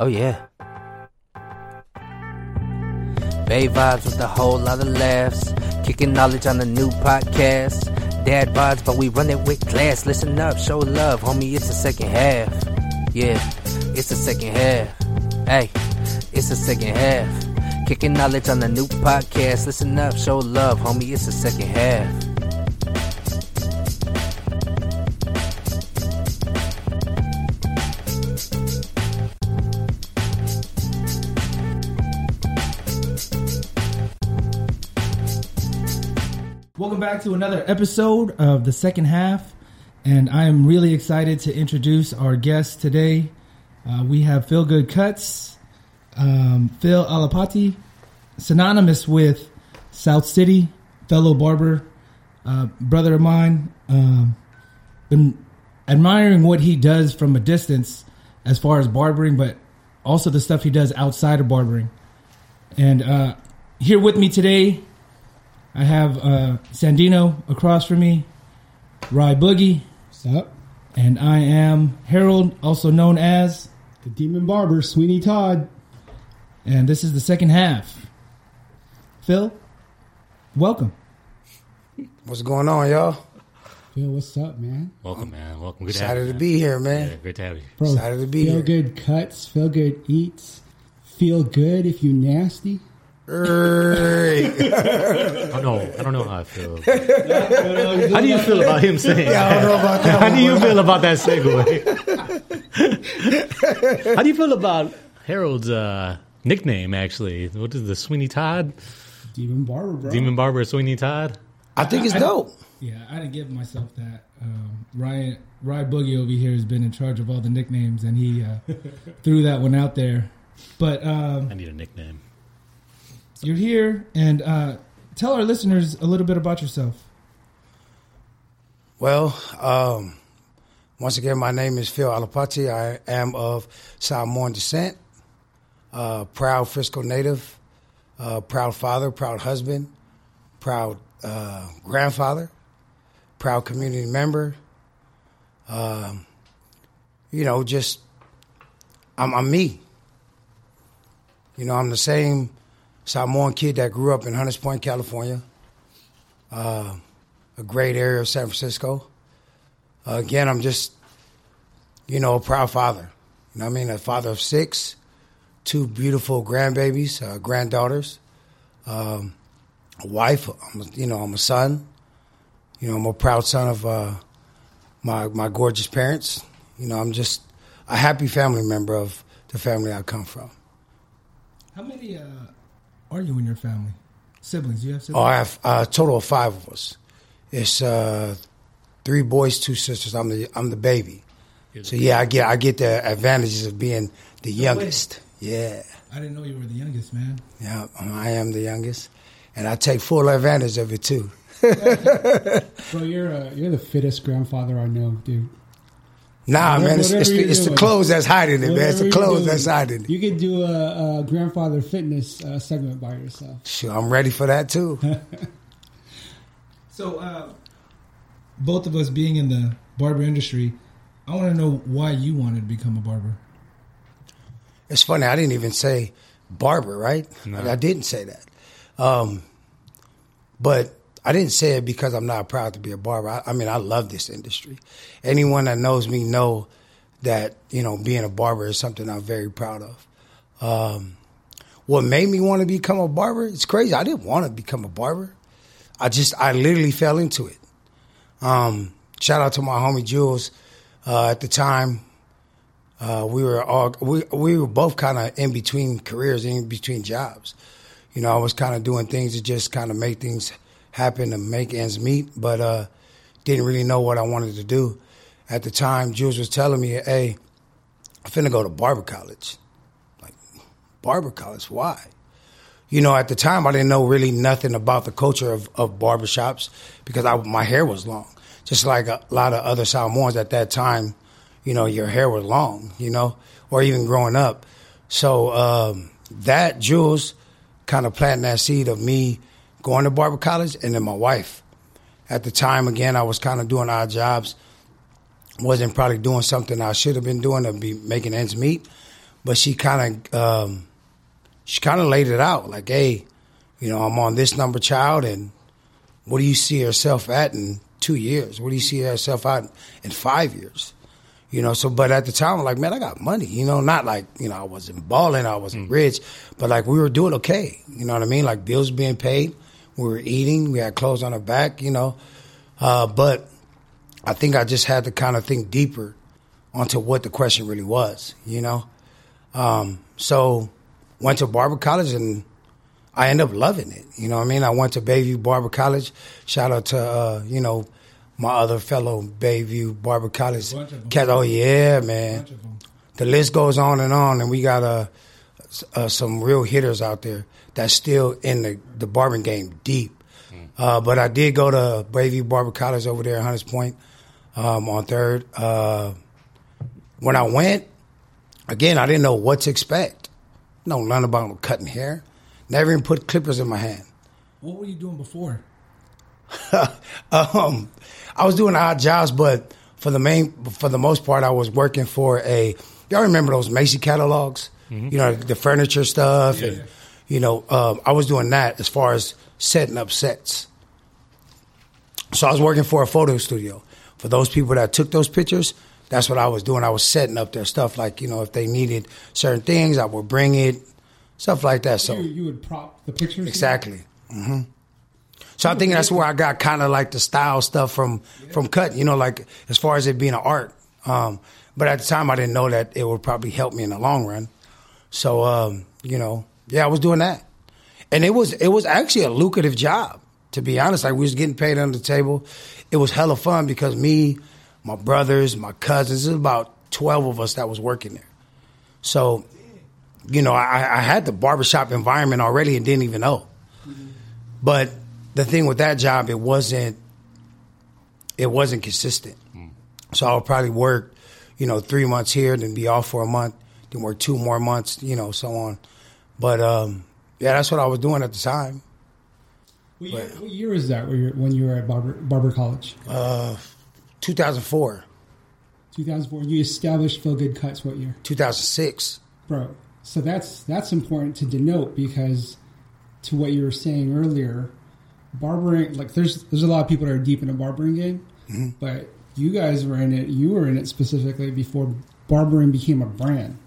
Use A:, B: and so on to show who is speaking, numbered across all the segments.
A: Oh yeah. Bay vibes with a whole lot of laughs. Kicking knowledge on the new podcast. Dad vibes, but we run it with class. Listen up, show love, homie. It's the second half. Yeah, it's the second half. Hey, it's the second half. Kicking knowledge on the new podcast. Listen up, show love, homie. It's the second half.
B: Welcome back to another episode of the second half, and I am really excited to introduce our guest today. Uh, we have Philgood Cuts, um, Phil Alapati, synonymous with South City, fellow barber, uh, brother of mine. Um, been admiring what he does from a distance as far as barbering, but also the stuff he does outside of barbering. And uh, here with me today I have uh, Sandino across from me, Ryeboogie,
C: What's up?
B: and I am Harold, also known as,
C: The Demon Barber, Sweeney Todd.
B: and this is the second half. Phil, welcome.
D: What's going on, y'all?
C: Phil, what's up, man?
E: Welcome, man. Welcome. Good to have
D: Excited
E: you.
D: to be here,
E: Yeah,
D: man.
E: great to have you.
C: Bro,
D: Excited to be
C: feel
D: here.
C: good cuts, Philgood Eats, feel good if you nasty.
D: Hey.
E: I don't know. I don't know how I feel. how do you feel about him saying?
D: Yeah, I don't know about that
E: How do you feel about that segue? how do you feel about Harold's uh, nickname? Actually, what is the Sweeney Todd?
C: Demon Barber, bro.
E: Demon Barber Sweeney Todd.
D: I think it's dope.
B: Yeah, I didn't give myself that. Um, Ryan, Ryeboogie over here has been in charge of all the nicknames, and he uh, threw that one out there. But um,
E: I need a nickname.
B: You're here, and uh, tell our listeners a little bit about yourself.
D: Well, um, once again, my name is Phil Alapati. I am of Samoan descent, uh, proud Frisco native, uh, proud father, proud husband, proud uh, grandfather, proud community member. Um, you know, just I'm, I'm me. You know, I'm the same Samoan kid that grew up in Hunters Point, California a great area of San Francisco. Uh, again, I'm just, you know, a proud father. You know I mean? A father of six, two beautiful grandbabies, uh, granddaughters, um, a wife. I'm you know, I'm a son. You know, I'm a proud son of uh, my my gorgeous parents. You know, I'm just a happy family member of the family I come from.
B: How many uh, are you in your family? Siblings? You have siblings? Oh.
D: I have a total of five of us. It's uh, three boys, two sisters. I'm the I'm the baby. So yeah, I get I get the advantages of being the youngest. Yeah,
B: I didn't know you were the youngest, man.
D: yeah, I am the youngest, and I take full advantage of it too.
C: Bro, you're uh, you're the fittest grandfather I know, dude.
D: Nah,
C: Whatever-
D: man, it's, it's, the, it's the clothes that's hiding it, man. It's the clothes
C: doing,
D: that's hiding it.
C: You could do a, a grandfather fitness uh, segment by yourself.
D: Sure, I'm ready for that too.
B: So, uh, both of us being in the barber industry, I want to know why you wanted to become a barber.
D: It's funny. I didn't even say barber, right? Like, I didn't say that. Um, but I didn't say it because I'm not proud to be a barber. I, I mean, I love this industry. Anyone that knows me know that you know being a barber is something I'm very proud of. Um, what made me want to become a barber? It's crazy. I didn't want to become a barber. I just I literally fell into it. Um, shout out to my homie Jules. Uh, at the time, uh, we were all we we were both kind of in between careers, in between jobs. You know, I was kind of doing things to just kind of make things happen to make ends meet, but uh, didn't really know what I wanted to do. At the time, Jules was telling me, "Hey, I'm finna go to barber college." Like, barber college? Why? You know, at the time, I didn't know really nothing about the culture of, of barbershops because I, my hair was long. Just like a lot of other Samoans at that time, you know, your hair was long, you know, or even growing up. So um, that, Jules, kind of planting that seed of me going to barber college and then my wife. At the time, again, I was kind of doing odd jobs. Wasn't probably doing something I should have been doing to be making ends meet. but she kind of um, she kind of laid it out like, hey, you know, I'm on this number child, and what do you see yourself at in two years? What do you see yourself at in five years? You know, so but at the time, I'm like, man, I got money. You know, not like you know, I wasn't balling, I wasn't rich, but like we were doing okay. You know what I mean? Like bills being paid, we were eating, we had clothes on our back. You know, uh, but I think I just had to kind of think deeper onto what the question really was. You know, um, so went to Barber College and I ended up loving it. You know what I mean? I went to Bayview Barber College. Shout out to uh, you know my other fellow Bayview Barber College
B: Bunch of 'em.
D: cat. Oh yeah, man.
B: Bunch of 'em.
D: The list goes on and on, and we got uh, uh, some real hitters out there that's still in the the barbering game deep. Uh, but I did go to Bayview Barber College over there at Hunters Point um, on Third. Uh, when I went, again, I didn't know what to expect. No, none about cutting hair. Never even put clippers in my hand.
B: What were you doing before?
D: um, I was doing odd jobs, but for the main, for the most part, I was working for a. Y'all remember those Macy catalogs? You know, the furniture stuff, and you know, um, I was doing that as far as setting up sets. So I was working for a photo studio. For those people that took those pictures, that's what I was doing. I was setting up their stuff. Like you know, if they needed certain things, I would bring it, stuff like that. So
C: You, you would prop the pictures.
D: Exactly. hmm So I think that's where I got kind of like the style stuff from from cut. You know, like as far as it being an art. Um, but at the time, I didn't know that it would probably help me in the long run. So um, you know, yeah, I was doing that, and it was it was actually a lucrative job. To be honest, like we was getting paid under the table. It was hella fun because me, my brothers, my cousins, there's about twelve of us that was working there. So, you know, I, I had the barbershop environment already and didn't even know. Mm-hmm. But the thing with that job, it wasn't it wasn't consistent. Mm. So I would probably work, you know, three months here, then be off for a month, then work two more months, you know, so on. But um, yeah, that's what I was doing at the time.
C: What year, what year is that? Where you're, when you were at Barber, Barber College,
D: 2004,
C: 2004. You established Philgood Cuts. What year,
D: 2006.
C: bro? So that's that's important to denote because to what you were saying earlier, barbering like there's there's a lot of people that are deep in the barbering game, but you guys were in it. You were in it specifically before barbering became a brand.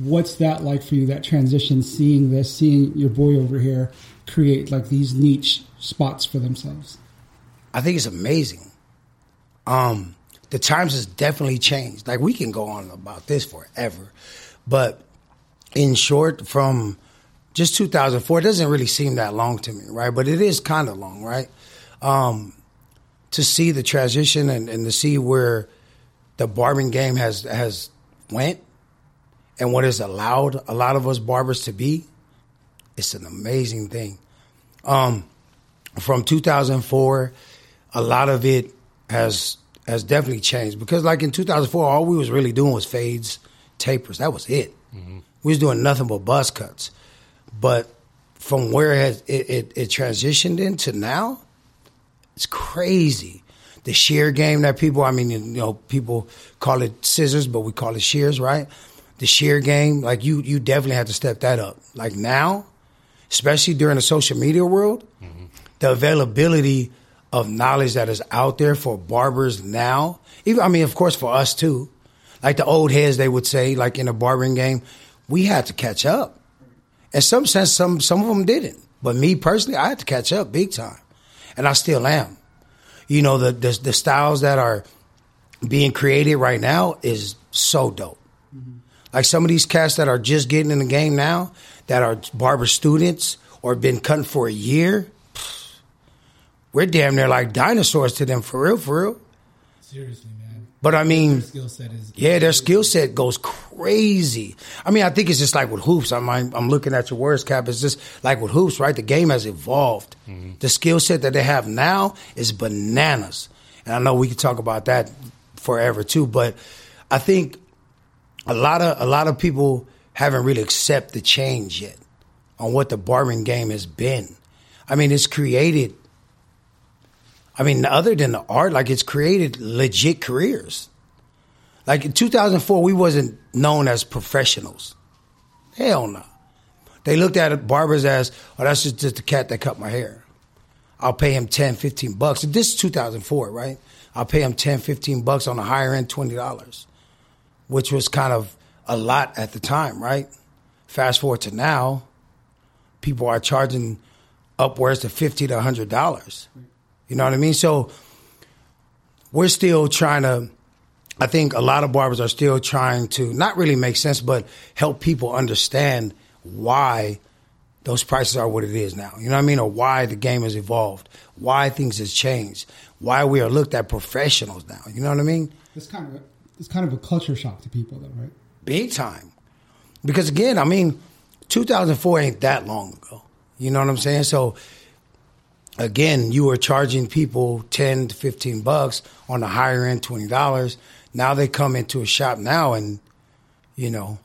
C: What's that like for you? That transition, seeing this, seeing your boy over here create like these niche spots for themselves.
D: I think it's amazing. Um, the times has definitely changed. Like we can go on about this forever, but in short, from just 2004, it doesn't really seem that long to me, right? But it is kind of long, right? Um, to see the transition and, and to see where the barbering game has has went and what has allowed a lot of us barbers to be, it's an amazing thing. Um, from 2004, a lot of it has has definitely changed because, like in 2004, all we was really doing was fades, tapers. That was it. We was doing nothing but buzz cuts. But from where it, has, it, it, it transitioned into now, it's crazy. The shear game that people, I mean, you know, people call it scissors, but we call it shears, right? The shear game, like you, you definitely have to step that up. Like now, especially during the social media world, the availability of knowledge that is out there for barbers now, even I mean, of course, for us too. Like the old heads, they would say, like in the barbering game, we had to catch up. In some sense, some some of them didn't, but me personally, I had to catch up big time, and I still am. You know, the the, the styles that are being created right now is so dope. Like some of these cats that are just getting in the game now, that are barber students or been cutting for a year, we're damn near like dinosaurs to them for real, for real.
B: Seriously, man.
D: But I mean,
B: Skill set is
D: yeah, their skill set goes crazy. I mean, I think it's just like with hoops. I'm I'm I'm looking at your words, Cap. It's just like with hoops, right? The game has evolved. Mm-hmm. The skill set that they have now is bananas, and I know we could talk about that forever too. But I think a lot of a lot of people haven't really accepted the change yet on what the barbering game has been. I mean, it's created. I mean, other than the art, like it's created legit careers. Like in 2004, we wasn't known as professionals. Hell no. They looked at barbers as, oh, that's just, just the cat that cut my hair. I'll pay him 10, 15 bucks. This is 2004, right? I'll pay him 10, 15 bucks on the higher end, $20, which was kind of a lot at the time, right? Fast forward to now, people are charging upwards to 50 to $100. You know what I mean? So we're still trying to, I think a lot of barbers are still trying to not really make sense, but help people understand why those prices are what it is now. You know what I mean? Or why the game has evolved, why things has changed, why we are looked at professionals now. You know what I mean?
C: It's kind of it's kind of a culture shock to people, though, right?
D: Big time. Because again, I mean, 2004 ain't that long ago. You know what I'm saying? So again, you were charging people 10 to 15 bucks on the higher end, $20. Now they come into a shop now and, you know,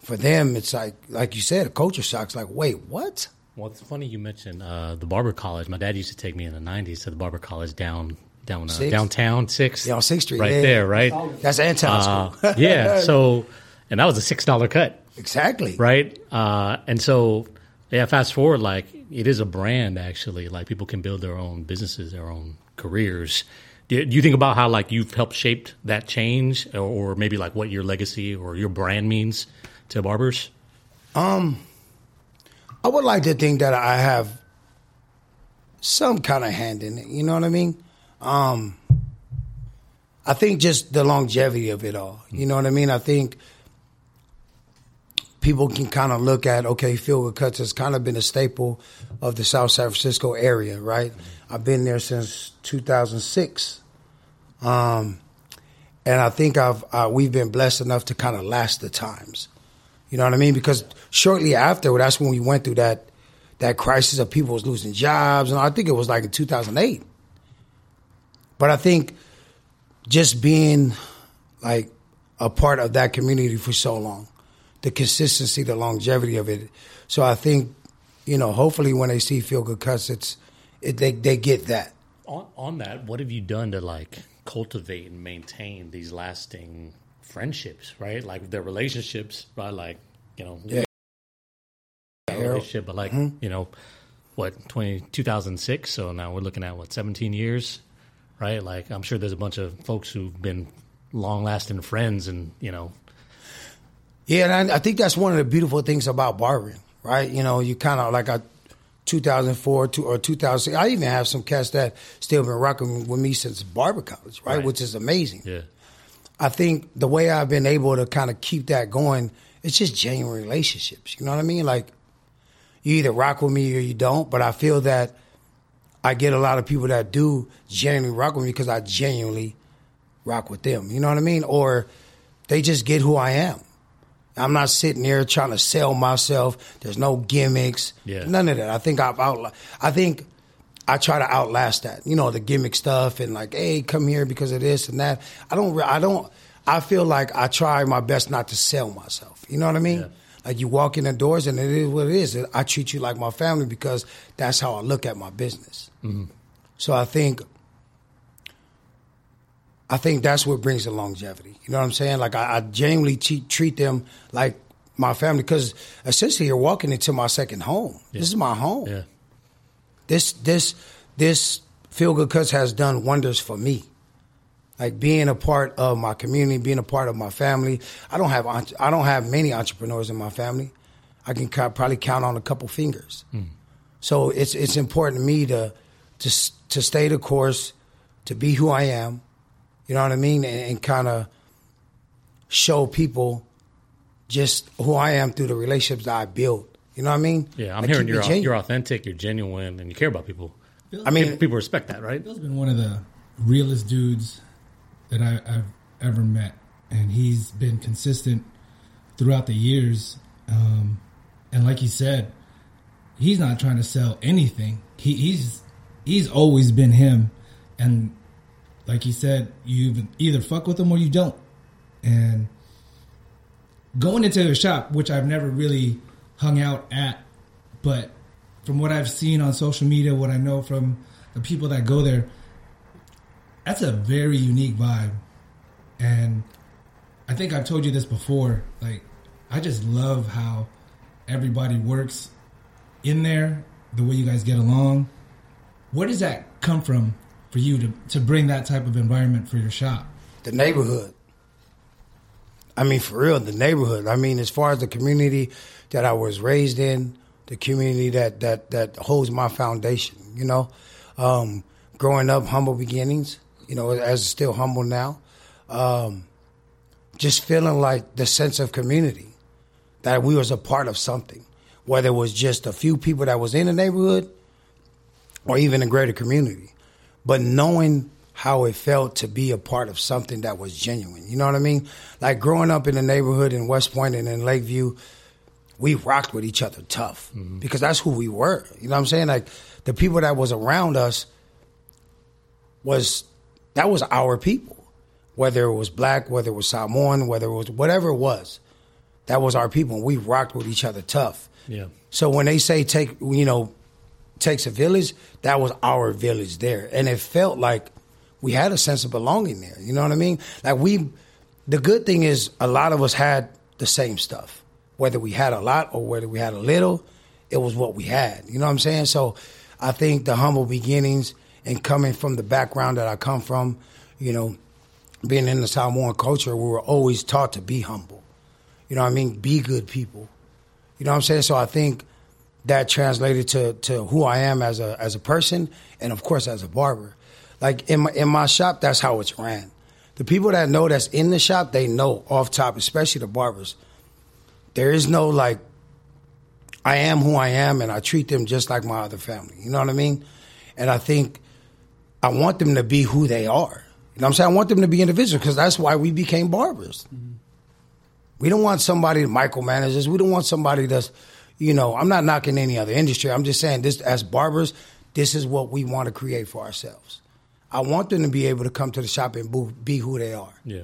D: for them, it's like, like you said, a culture shock. shock's like, wait, what?
E: Well, it's funny you mentioned uh, the barber college. My dad used to take me in the '90s to the barber college down down uh,
D: Sixth?
E: downtown Six,
D: Yeah, on Sixth Street,
E: right
D: yeah.
E: there, right?
D: That's Anton
E: Uh,
D: School.
E: yeah. So, and that was a six dollar cut,
D: exactly.
E: right? Uh, and so, yeah. Fast forward, like it is a brand actually. Like people can build their own businesses, their own careers. Do do you think about how like you've helped shaped that change, or, or maybe like what your legacy or your brand means to barbers?
D: Um, I would like to think that I have some kind of hand in it. You know what I mean? Um, I think just the longevity of it all. You know what I mean? I think people can kind of look at okay, Philgood Cuts has kind of been a staple of the South San Francisco area, right? I've been there since 2006, um, and I think I've uh, we've been blessed enough to kind of last the times. You know what I mean? Because shortly after, that's when we went through that that crisis of people was losing jobs, and I think it was like in 2008. But I think just being like a part of that community for so long, the consistency, the longevity of it. So I think, you know, hopefully when they see Philgood Cuts, it's it, they they get that.
E: On, on that, what have you done to like cultivate and maintain these lasting friendships, right? Like their relationships, right? Like, you know,
D: Yeah.
E: relationship, but like, mm-hmm. you know, what, 20, 2006? So now we're looking at what, 17 years, right? Like, I'm sure there's a bunch of folks who've been long lasting friends and, you know,
D: Yeah, and I, I think that's one of the beautiful things about barbering, right? You know, you kind of like I, 2004 to, or 2006. I even have some cats that still been rocking with me since barber college, right?
E: Right.
D: Which is amazing.
E: yeah.
D: I think the way I've been able to kind of keep that going, it's just genuine relationships. You know what I mean? Like you either rock with me or you don't, but I feel that I get a lot of people that do genuinely rock with me because I genuinely rock with them. You know what I mean? Or they just get who I am. I'm not sitting there trying to sell myself. There's no gimmicks.
E: Yeah.
D: None of that. I think I've out. I think I try to outlast that. You know, the gimmick stuff and like, hey, come here because of this and that. I don't. I don't. I feel like I try my best not to sell myself. You know what I mean?
E: Yeah.
D: Like you walk in the doors and it is what it is. I treat you like my family because that's how I look at my business. Mm-hmm. So I think. I think that's what brings the longevity. You know what I'm saying? Like I, I genuinely te- treat them like my family because essentially you're walking into my second home. This is my home
E: Yeah.
D: this this this Philgood Cuts has done wonders for me like being a part of my community being a part of my family i don't have i don't have many entrepreneurs in my family i can probably count on a couple fingers hmm. so it's it's important to me to to to stay the course to be who i am you know what i mean and, and kind of show people just who i am through the relationships that i built you know what i mean
E: Yeah. I'm
D: Like,
E: hearing you're,
D: genuine.
E: you're authentic, you're genuine, and you care about people.
D: i mean
E: People respect that, right?
B: Phil's been one of the realest dudes that I, I've ever met, and he's been consistent throughout the years. Um, and like you said, he's not trying to sell anything. He, he's he's always been him, and like he said, you either fuck with him or you don't. And going into the shop, which I've never really hung out at, but from what I've seen on social media, what I know from the people that go there, that's a very unique vibe. And I think I've told you this before. Like, I just love how everybody works in there, the way you guys get along. Where does that come from for you to, to bring that type of environment for your shop?
D: the neighborhood. I mean, for real, the neighborhood. I mean, as far as the community that I was raised in, the community that that that holds my foundation. You know, um, growing up, humble beginnings. You know, as still humble now. Um, just feeling like the sense of community that we was a part of something, whether it was just a few people that was in the neighborhood or even a greater community, but knowing how it felt to be a part of something that was genuine. You know what I mean? Like growing up in the neighborhood in West Point and in Lakeview, we rocked with each other tough because that's who we were. You know what I'm saying? Like the people that was around us was that was our people. Whether it was black, whether it was Samoan, whether it was whatever it was, that was our people. We rocked with each other tough.
E: Yeah.
D: So when they say take, you know, takes a village, that was our village there, and it felt like we had a sense of belonging there. You know what I mean? Like we, the good thing is a lot of us had the same stuff, whether we had a lot or whether we had a little, it was what we had. You know what I'm saying? So I think the humble beginnings and coming from the background that I come from, you know, being in the Samoan culture, we were always taught to be humble. You know what I mean? Be good people. You know what I'm saying? So I think that translated to, to who I am as a as a person and of course as a barber. Like in my in my shop, that's how it's ran. The people that know that's in the shop, they know off top, especially the barbers. There is no like I am who I am and I treat them just like my other family. You know what I mean? And I think I want them to be who they are. You know what I'm saying? I want them to be individuals because that's why we became barbers. Mm-hmm. We don't want somebody to micromanage us. We don't want somebody that's, you know, I'm not knocking any other industry. I'm just saying this as barbers, this is what we want to create for ourselves. I want them to be able to come to the shop and be who they are.
E: Yeah.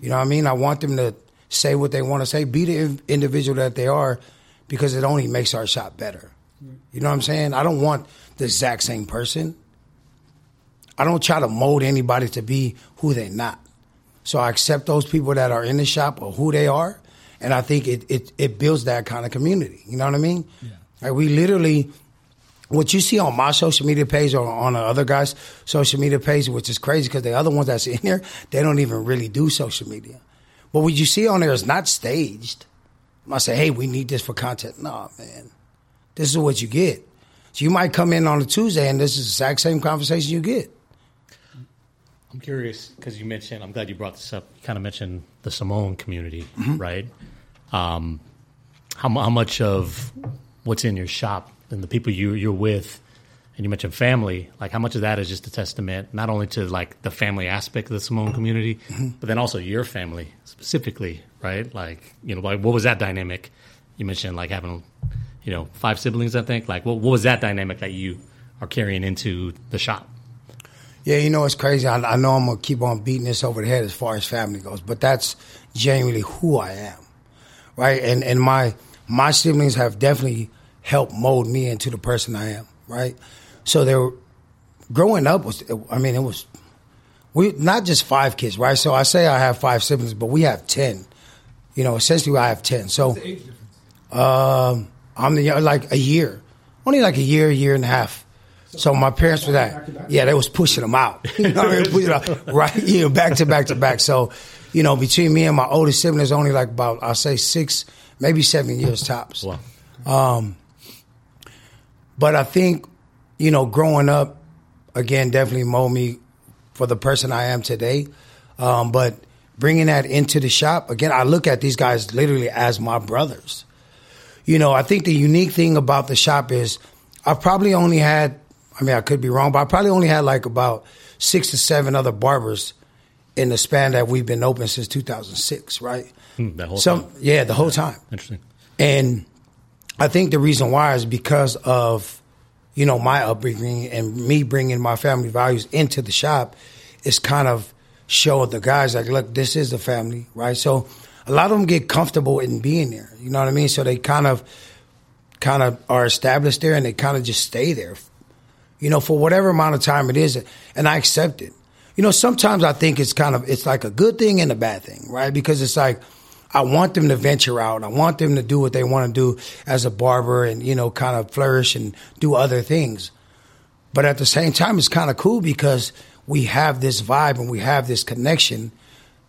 D: You know what I mean? I want them to say what they want to say, be the individual that they are, because it only makes our shop better. Mm-hmm. You know what I'm saying? I don't want the exact same person. I don't try to mold anybody to be who they're not. So I accept those people that are in the shop or who they are, and I think it it, it builds that kind of community. You know what I mean?
B: Yeah.
D: Like we literally, what you see on my social media page or on the other guys' social media page, which is crazy because the other ones that's in there, they don't even really do social media. But what you see on there is not staged. I say, hey, we need this for content. No, man, this is what you get. So you might come in on a Tuesday and this is the exact same conversation you get.
E: I'm curious because you mentioned. I'm glad you brought this up. You kind of mentioned the Samoan community,
D: Mm-hmm.
E: right? Um, how, how much of what's in your shop and the people you you're with, and you mentioned family. Like how much of that is just a testament not only to like the family aspect of the Samoan community,
D: Mm-hmm.
E: but then also your family specifically, right? Like you know, like what was that dynamic? You mentioned like having, you know, five siblings. I think. Like what what was that dynamic that you are carrying into the shop?
D: Yeah, you know it's crazy. I, I know I'm gonna keep on beating this over the head as far as family goes, but that's genuinely who I am, right? And and my my siblings have definitely helped mold me into the person I am, right? So they were growing up was I mean it was we not just five kids, right? So I say I have five siblings, but we have ten. You know, essentially I have ten. So
B: What's the age difference?
D: um, I'm the like a year, only like a year, year and a half. So my parents were that, yeah, they was pushing them out, you know, what I mean? Pushing out, right? You know, back to back to back. So, you know, between me and my oldest sibling is only like about I'll say six, maybe seven years tops.
E: Wow.
D: But I think, you know, growing up, again, definitely mold me for the person I am today. Um, but bringing that into the shop, again, I look at these guys literally as my brothers. You know, I think the unique thing about the shop is I've probably only had, I mean, I could be wrong, but I probably only had like about six to seven other barbers in the span that we've been open since 2006, right?
E: Hmm, that whole
D: Some,
E: time.
D: yeah, the whole time.
E: Interesting.
D: And I think the reason why is because of, you know, my upbringing and me bringing my family values into the shop is kind of show the guys like, look, this is the family, right? So a lot of them get comfortable in being there. You know what I mean? So they kind of, kind of are established there and they kind of just stay there, you know, for whatever amount of time it is. And I accept it. you know, sometimes I think it's kind of it's like a good thing and a bad thing, right? Because it's like I want them to venture out. I want them to do what they want to do as a barber and you know, kind of flourish and do other things. But at the same time, it's kind of cool because we have this vibe and we have this connection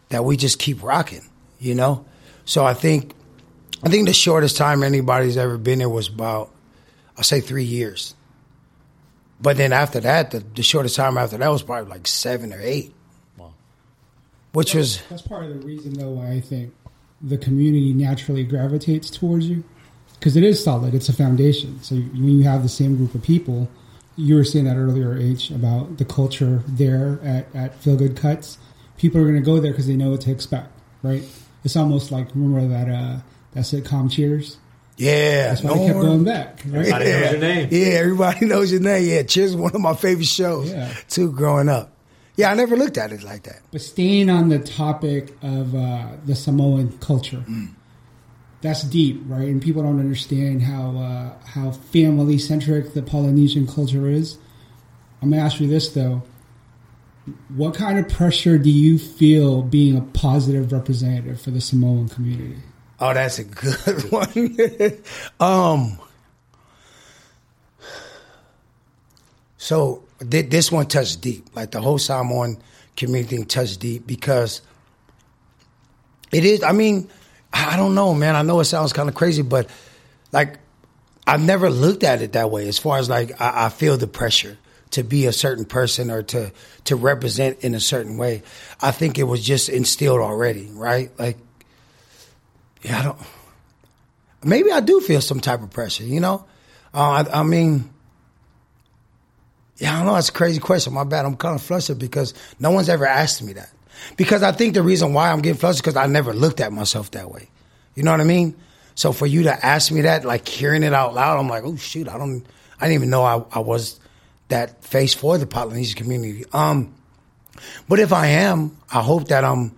D: that we just keep rocking, you know. So I think I think the shortest time anybody's ever been there was about I'll say three years. But then after that, the, the shortest time after that was probably like seven or eight.
E: Wow.
D: Which was
C: That's part of the reason, though, why I think the community naturally gravitates towards you because it is solid. It's a foundation. So when you have the same group of people, you were saying that earlier, H, about the culture there at, at Philgood Cuts. People are going to go there because they know what to expect, right? It's almost like remember that uh, that sitcom Cheers.
D: Yeah.
C: That's why they kept
D: Norm.
C: going back, right?
E: Everybody knows your name.
D: Yeah, everybody knows your name. Yeah, Cheers is one of my favorite shows
C: Yeah.
D: too growing up. Yeah, I never looked at it like that.
C: But staying on the topic of uh, the Samoan culture, that's deep, right? And people don't understand how uh, how family centric the Polynesian culture is. I'm gonna ask you this though: What kind of pressure do you feel being a positive representative for the Samoan community?
D: Oh, that's a good one. um, so thi- this one touched deep. Like the whole Samoan community touched deep because it is. I mean, I don't know, man. I know it sounds kind of crazy, but like I've never looked at it that way. As far as like I, I feel the pressure to be a certain person or to to represent in a certain way. I think it was just instilled already, right? Like yeah, I don't. Maybe I do feel some type of pressure, you know. Uh, I, I mean, yeah, I don't know. That's a crazy question. My bad. I'm kind of flustered because no one's ever asked me that. Because I think the reason why I'm getting flustered is because I never looked at myself that way. You know what I mean? So for you to ask me that, like hearing it out loud, I'm like, oh shoot, I don't, I didn't even know I, I was that face for the Polynesian community. Um, but if I am, I hope that I'm,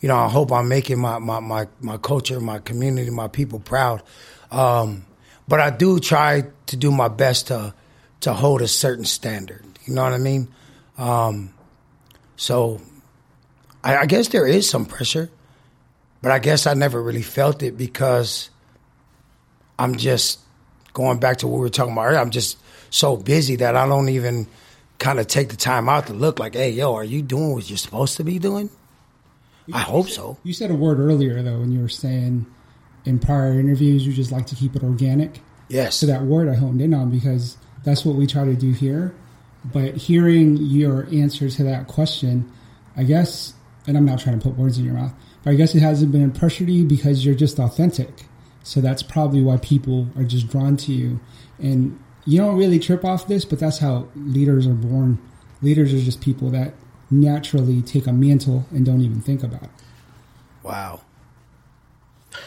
D: you know, I hope I'm making my my my, my culture, my community, my people proud. Um, but I do try to do my best to to hold a certain standard. You know what I mean? Um, so I, I guess there is some pressure, but I guess I never really felt it because I'm just going back to what we were talking about earlier. I'm just so busy that I don't even kind of take the time out to look like, hey, yo, are you doing what you're supposed to be doing? I hope so.
C: You said a word earlier though, when you were saying in prior interviews you just like to keep it organic.
D: Yes.
C: So that word I honed in on because that's what we try to do here. But hearing your answer to that question, I guess, and I'm not trying to put words in your mouth, but I guess it hasn't been a pressure to you because you're just authentic. So that's probably why people are just drawn to you. And you don't really trip off this, but that's how leaders are born. Leaders are just people that naturally take a mantle and don't even think about it.
D: Wow.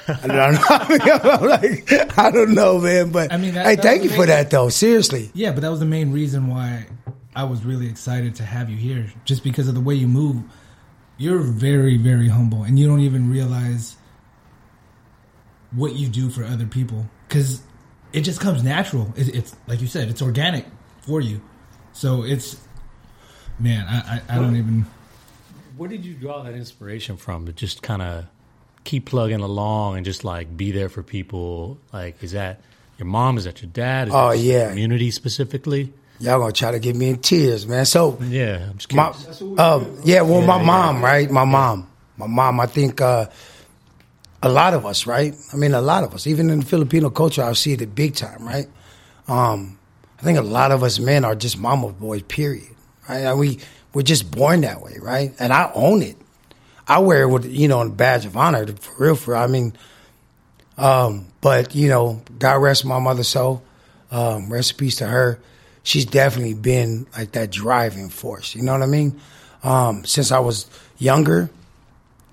D: I don't know. I mean, like, I don't know, man. But
B: I mean, that-
D: hey,
B: that
D: thank
B: was
D: you for that, though. Seriously.
B: Yeah, but that was the main reason why I was really excited to have you here, just because of the way you move. You're very, very humble, and you don't even realize what you do for other people because it just comes natural. It, it's like you said, it's organic for you. So it's, man, I, I, I don't even.
E: Where did you draw that inspiration from to just kind of keep plugging along and just like be there for people? Like, is that your mom? Is that your dad? Is
D: Oh,
E: that
D: yeah.
E: community specifically.
D: Y'all gonna try to get me in tears, man. So
E: Yeah, I'm just
D: my, um, yeah, well, my
E: Yeah,
D: mom, right? My mom, my mom. I think uh, a lot of us, right? I mean, a lot of us, even in Filipino culture, I see it big time, right? Um, I think a lot of us men are just mama boys, period. Right? We we're just born that way, right? And I own it. I wear it with you know a badge of honor, for real. For. I mean, um, but you know, God rest my mother's soul. Um, peace to her. She's definitely been like that driving force. You know what I mean? Um, since I was younger,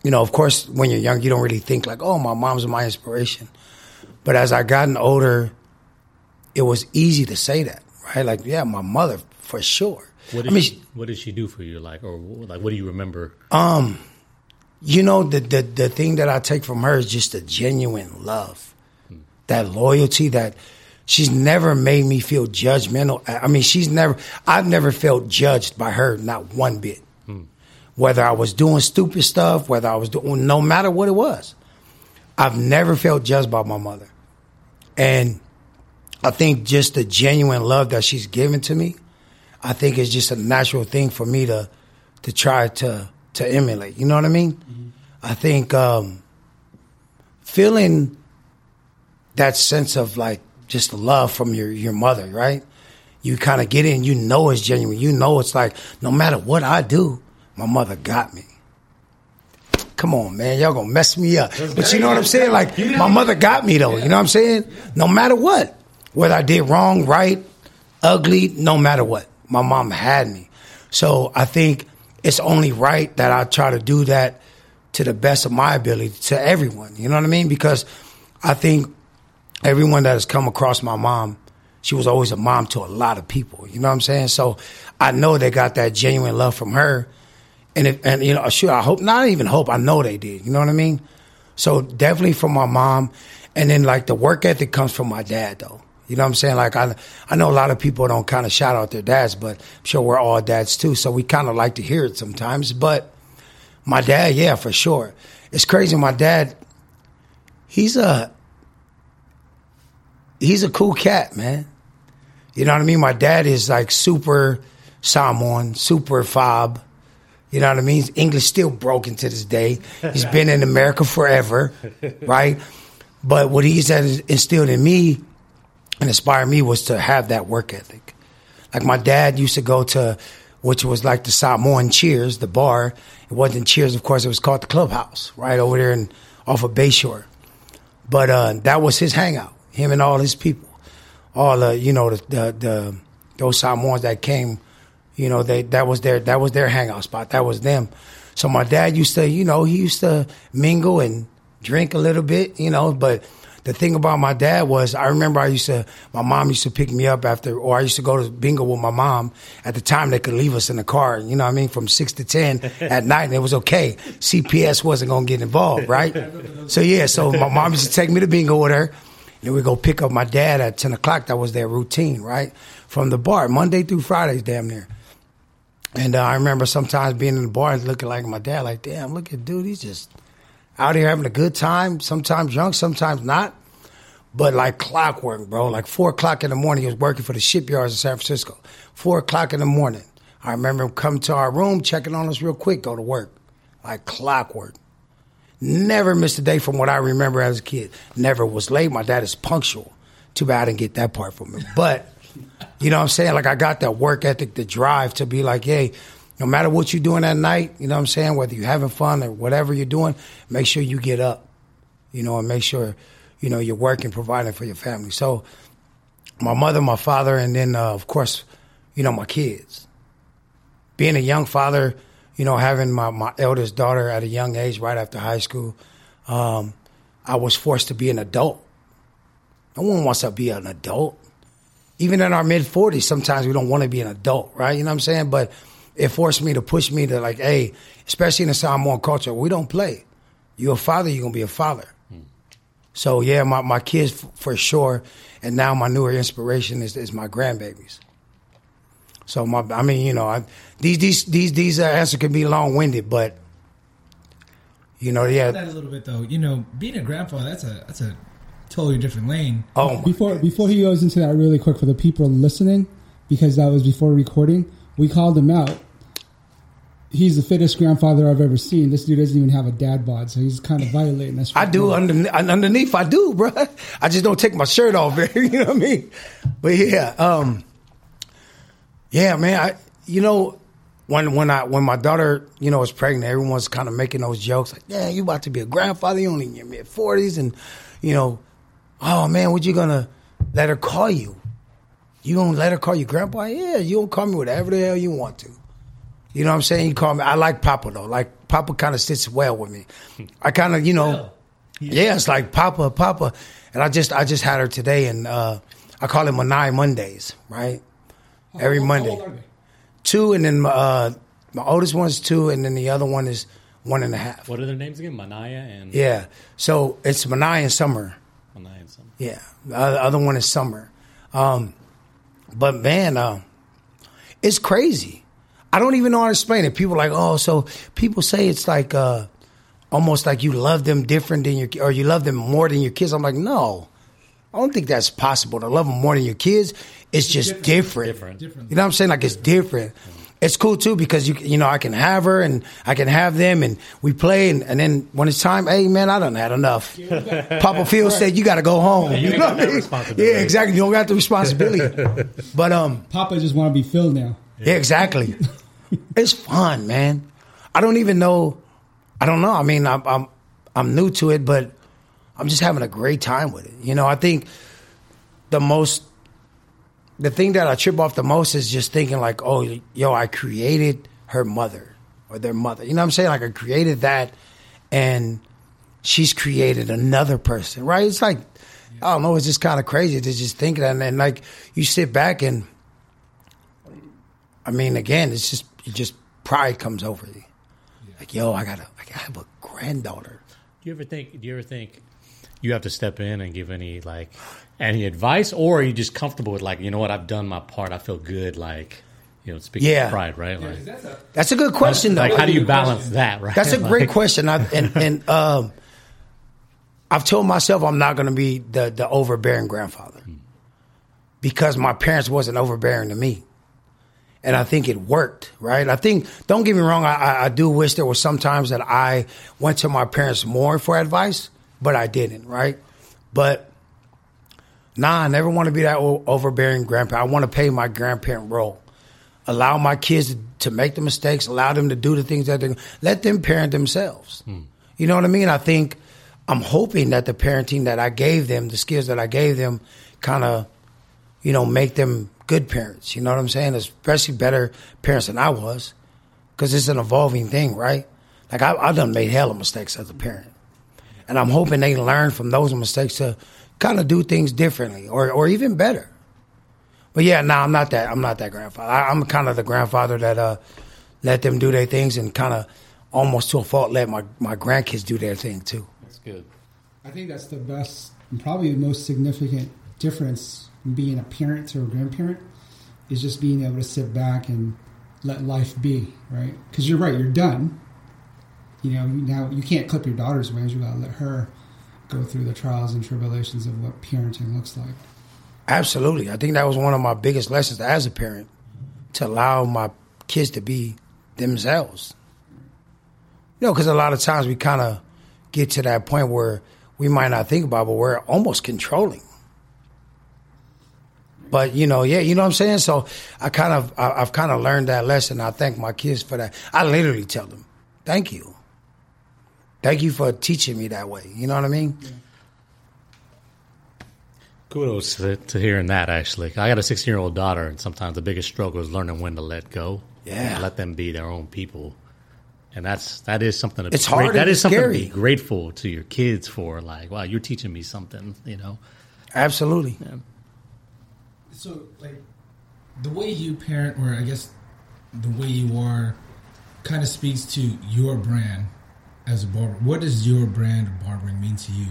D: you know, of course, when you're young, you don't really think like, oh, my mom's my inspiration. But as I gotten older, it was easy to say that, right? Like, yeah, my mother for sure.
E: What
D: I
E: did,
D: mean,
E: she, what did she do for you? Like, or like, what do you remember?
D: um, you know, the, the the thing that I take from her is just a genuine love, that loyalty. That she's never made me feel judgmental. I I mean, she's never. I've never felt judged by her, not one bit. whether I was doing stupid stuff, whether I was doing, no matter what it was. I've never felt judged by my mother. And I think just the genuine love that she's given to me, I think it's just a natural thing for me to to try to to emulate. You know what I mean? Mm-hmm. I think um, feeling that sense of like just love from your your mother, right? You kind of get in, you know it's genuine. You know it's like no matter what I do, my mother got me. Come on, man, y'all gonna mess me up. But you know what I'm saying? Like my mother got me though. You know what I'm saying? No matter what, whether I did wrong, right, ugly, no matter what, my mom had me. So I think it's only right that I try to do that to the best of my ability to everyone. You know what I mean? Because I think everyone that has come across my mom, she was always a mom to a lot of people. You know what I'm saying? So I know they got that genuine love from her. And it, and you know, sure, I hope not even hope, I know they did. You know what I mean? So definitely from my mom. And then like the work ethic comes from my dad though. You know what I'm saying? Like I I know a lot of people don't kind of shout out their dads, but I'm sure we're all dads too. So we kind of like to hear it sometimes. But my dad, yeah, for sure. It's crazy. My dad, he's a he's a cool cat, man. You know what I mean? My dad is like super Samoan, super fob. You know what I mean? English still broken to this day. He's been in America forever, right? But what he's instilled in me and inspired me was to have that work ethic. Like my dad used to go to, which was like the Samoan Cheers, the bar. It wasn't Cheers, of course. It was called the Clubhouse, right over there and off of Bayshore. But uh, that was his hangout. Him and all his people, all the you know the the, the those Samoans that came, you know they that was their that was their hangout spot. That was them. So my dad used to, you know, he used to mingle and drink a little bit, you know, but the thing about my dad was I remember I used to my mom used to pick me up after or I used to go to bingo with my mom. At the time they could leave us in the car, you know what I mean, from six to ten at night and it was okay. CPS wasn't gonna get involved, right? so yeah, so my mom used to take me to bingo with her. And we go pick up my dad at ten o'clock. That was their routine, right? From the bar, Monday through Fridays, damn near. And uh, I remember sometimes being in the bar and looking like my dad, like, damn, look at dude, he's just out here having a good time, sometimes drunk, sometimes not. But like clockwork, bro. Like four o'clock in the morning, he was working for the shipyards in San Francisco. Four o'clock in the morning. I remember him coming to our room, checking on us real quick, go to work. Like clockwork. Never missed a day from what I remember as a kid. Never was late. My dad is punctual. Too bad I didn't get that part from him. But, you know what I'm saying? Like I got that work ethic, the drive to be like, hey, no matter what you're doing at night, you know what I'm saying? Whether you're having fun or whatever you're doing, make sure you get up, you know, and make sure, you know, you're working, providing for your family. So my mother, my father, and then, uh, of course, you know, my kids. Being a young father, you know, having my, my eldest daughter at a young age, right after high school, um, I was forced to be an adult. No one wants to be an adult. Even in our mid 40s, sometimes we don't want to be an adult, right? You know what I'm saying? But it forced me to push me to like, hey, especially in the Samoan culture, we don't play. You're a father, you're gonna be a father. Hmm. So yeah, my, my kids f- for sure, and now my newer inspiration is, is my grandbabies. So my, I mean, you know, I, these these these these uh, answers can be long winded, but you know, yeah.
B: That a little bit though, you know, being a grandfather that's a that's a totally different lane.
D: Oh,
C: before God. before he goes into that really quick for the people listening, because that was before recording, we called him out he's the fittest grandfather I've ever seen. This dude doesn't even have a dad bod, so he's kind of violating us.
D: I do underneath, underneath. I do, bro. I just don't take my shirt off. you know what I mean? But yeah, um, yeah, man. I, you know, when when I when my daughter, you know, was pregnant, everyone's kind of making those jokes like, "Yeah, you about to be a grandfather. You only in your mid forties, and you know, oh man, what you gonna let her call you? You gonna let her call you grandpa? Yeah, you gonna call me whatever the hell you want to." You know what I'm saying? You call me. I like Papa though. Like Papa kind of sits well with me. I kind of, you know, yeah, it's like Papa, Papa, and I just, I just had her today, and uh, I call it Manai Mondays, right? Every Monday, two, and then uh, my oldest one's two, and then the other one is one and a half.
E: What are their names again? Manaya and
D: yeah. So it's Manai and Summer.
E: Manaya and Summer.
D: Yeah, the other one is Summer. Um, but man, uh, it's crazy. I don't even know how to explain it. People are like, oh, so people say it's like uh, almost like you love them different than your, or you love them more than your kids. I'm like, no, I don't think that's possible. To love them more than your kids, it's just different.
E: Different.
B: Different.
D: You know what I'm saying? Like it's different. It's cool too because you you know I can have her and I can have them and we play and, and then when it's time, hey man, I done had enough. Papa Phil said you got to go home.
E: you
D: You know
E: got
D: what I mean? Yeah, exactly. You don't got the responsibility. but um,
C: Papa just want to be Phil now.
D: Yeah, exactly. it's fun, man. I don't even know. I don't know. I mean, I'm, I'm I'm new to it, but I'm just having a great time with it. You know, I think the most, the thing that I trip off the most is just thinking like, oh, yo, I created her mother or their mother. You know what I'm saying? Like I created that, and she's created another person, right? It's like. I don't know. It's just kind of crazy to just think that, and, and like you sit back and I mean, again, it's just it just pride comes over you. Like, yo, I gotta, I gotta have a granddaughter.
E: Do you ever think? Do you ever think you have to step in and give any like any advice, or are you just comfortable with like you know what I've done my part, I feel good, like you know speaking
D: Yeah.
E: of pride, right? Like,
D: That's a good question, though.
E: like how do you balance that? Right?
D: That's a great question. I, and and um, I've told myself I'm not going to be the the overbearing grandfather because my parents wasn't overbearing to me, and I think it worked. Right? I think. Don't get me wrong. I, I, do wish there was sometimes that I went to my parents more for advice, but I didn't. Right? But nah, I never want to be that overbearing grandpa. I want to play my grandparent role allow my kids to, to make the mistakes, allow them to do the things that they let them parent themselves. Hmm. You know what I mean? I think I'm hoping that the parenting that I gave them, the skills that I gave them, kind of, you know, make them good parents. You know what I'm saying? Especially better parents than I was, because it's an evolving thing, right? Like I, I done made hell of mistakes as a parent, and I'm hoping they learn from those mistakes to kind of do things differently or or even better. But yeah, no, I'm not that. I'm not that grandfather. I, I'm kind of the grandfather that uh, let them do their things and kind of almost to a fault let my, my grandkids do their thing too.
E: That's good.
C: I think that's the best and probably the most significant difference in being a parent to a grandparent is just being able to sit back and let life be, right? Because you're right, you're done. You know, now you can't clip your daughter's wings. You gotta let her go through the trials and tribulations of what parenting looks like.
D: Absolutely, I think that was one of my biggest lessons as a parent to allow my kids to be themselves. You know, because a lot of times we kind of get to that point where we might not think about, but we're almost controlling. But you know, yeah, you know what I'm saying. So I kind of, I, I've kind of learned that lesson. I thank my kids for that. I literally tell them, "Thank you, thank you for teaching me that way." You know what I mean?
E: Kudos to, to hearing that. Actually, I got a 16 year old daughter, and sometimes the biggest struggle is learning when to let go.
D: Yeah.
E: let them be their own people. And that's that is something. To be
D: It's hard
E: great- That
D: and
E: something
D: scary.
E: to be grateful to your kids for. Like, wow, you're teaching me something. You know.
D: Absolutely.
B: So, like, the way you parent, or I guess the way you are, kind of speaks to your brand as a barber. What does your brand of barbering mean to you?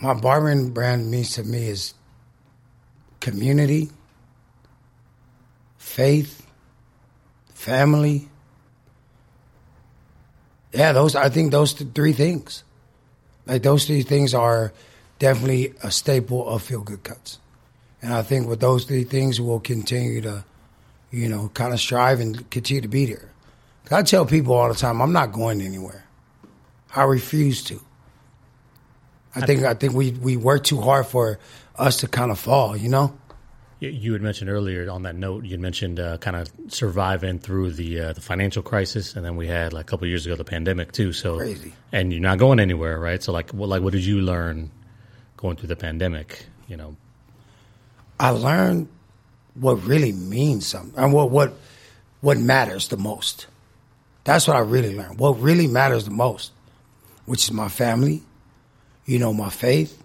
D: my barbering brand means to me is community, faith, family. Yeah, those I think those three things. Like those three things are definitely a staple of Philgood Cuts. And I think with those three things we'll continue to, you know, kind of strive and continue to be there. I tell people all the time, I'm not going anywhere. I refuse to. I think I think we we work too hard for us to kind of fall, you know.
E: You- You had mentioned earlier on that note. You had mentioned uh, kind of surviving through the uh, the financial crisis, and then we had like a couple of years ago the pandemic too. So
D: Crazy.
E: and you're not going anywhere, right? So like, what like what did you learn going through the pandemic? You know,
D: I learned what really means something and what what what matters the most. That's what I really learned. What really matters the most, which is my family, you know, my faith,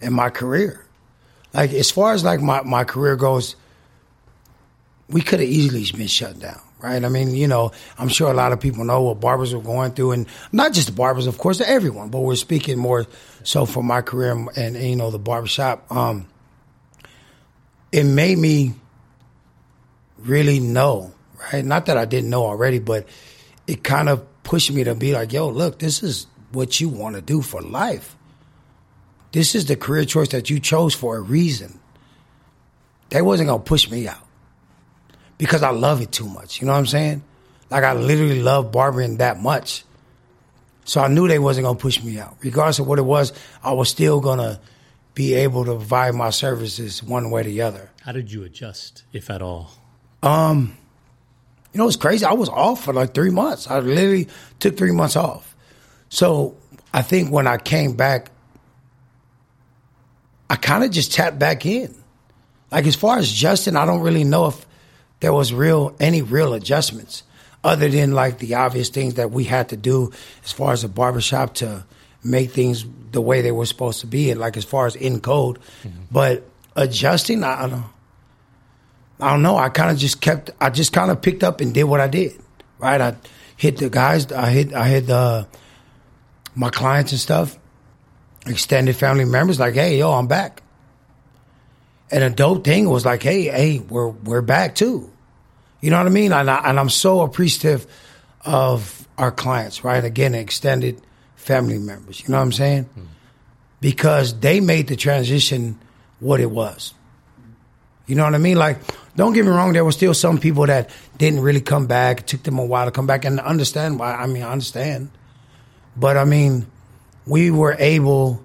D: and my career. Like as far as like my, my career goes, we could have easily been shut down, right? I mean, you know, I'm sure a lot of people know what barbers are going through, and not just the barbers, of course, everyone. But we're speaking more so for my career and, and you know the barbershop. Um, it made me really know, right? Not that I didn't know already, but it kind of pushed me to be like, yo, look, this is what you want to do for life. This is the career choice that you chose for a reason. They wasn't gonna push me out because I love it too much. You know what I'm saying? Like I literally love barbering that much. So I knew they wasn't gonna push me out. Regardless of what it was, I was still gonna be able to provide my services one way or the other.
E: How did you adjust, if at all?
D: Um, you know, it's crazy. I was off for like three months. I literally took three months off. So I think when I came back, I kind of just tapped back in. Like as far as Justin, I don't really know if there was real any real adjustments other than like the obvious things that we had to do as far as a barbershop to make things the way they were supposed to be and like as far as in code. Mm-hmm. But adjusting, I, I don't I don't know. I kind of just kept. I just kind of picked up and did what I did. Right. I hit the guys. I hit. I hit the my clients and stuff. Extended family members like, hey, yo, I'm back. And a dope thing was like, hey, hey, we're we're back too. You know what I mean? And, I, and I'm so appreciative of our clients. Right. Again, extended family members. You know what I'm saying? Mm. Because they made the transition what it was. You know what I mean? Like don't get me wrong, there were still some people that didn't really come back. It took them a while to come back and understand why. I mean, I understand. But I mean, we were able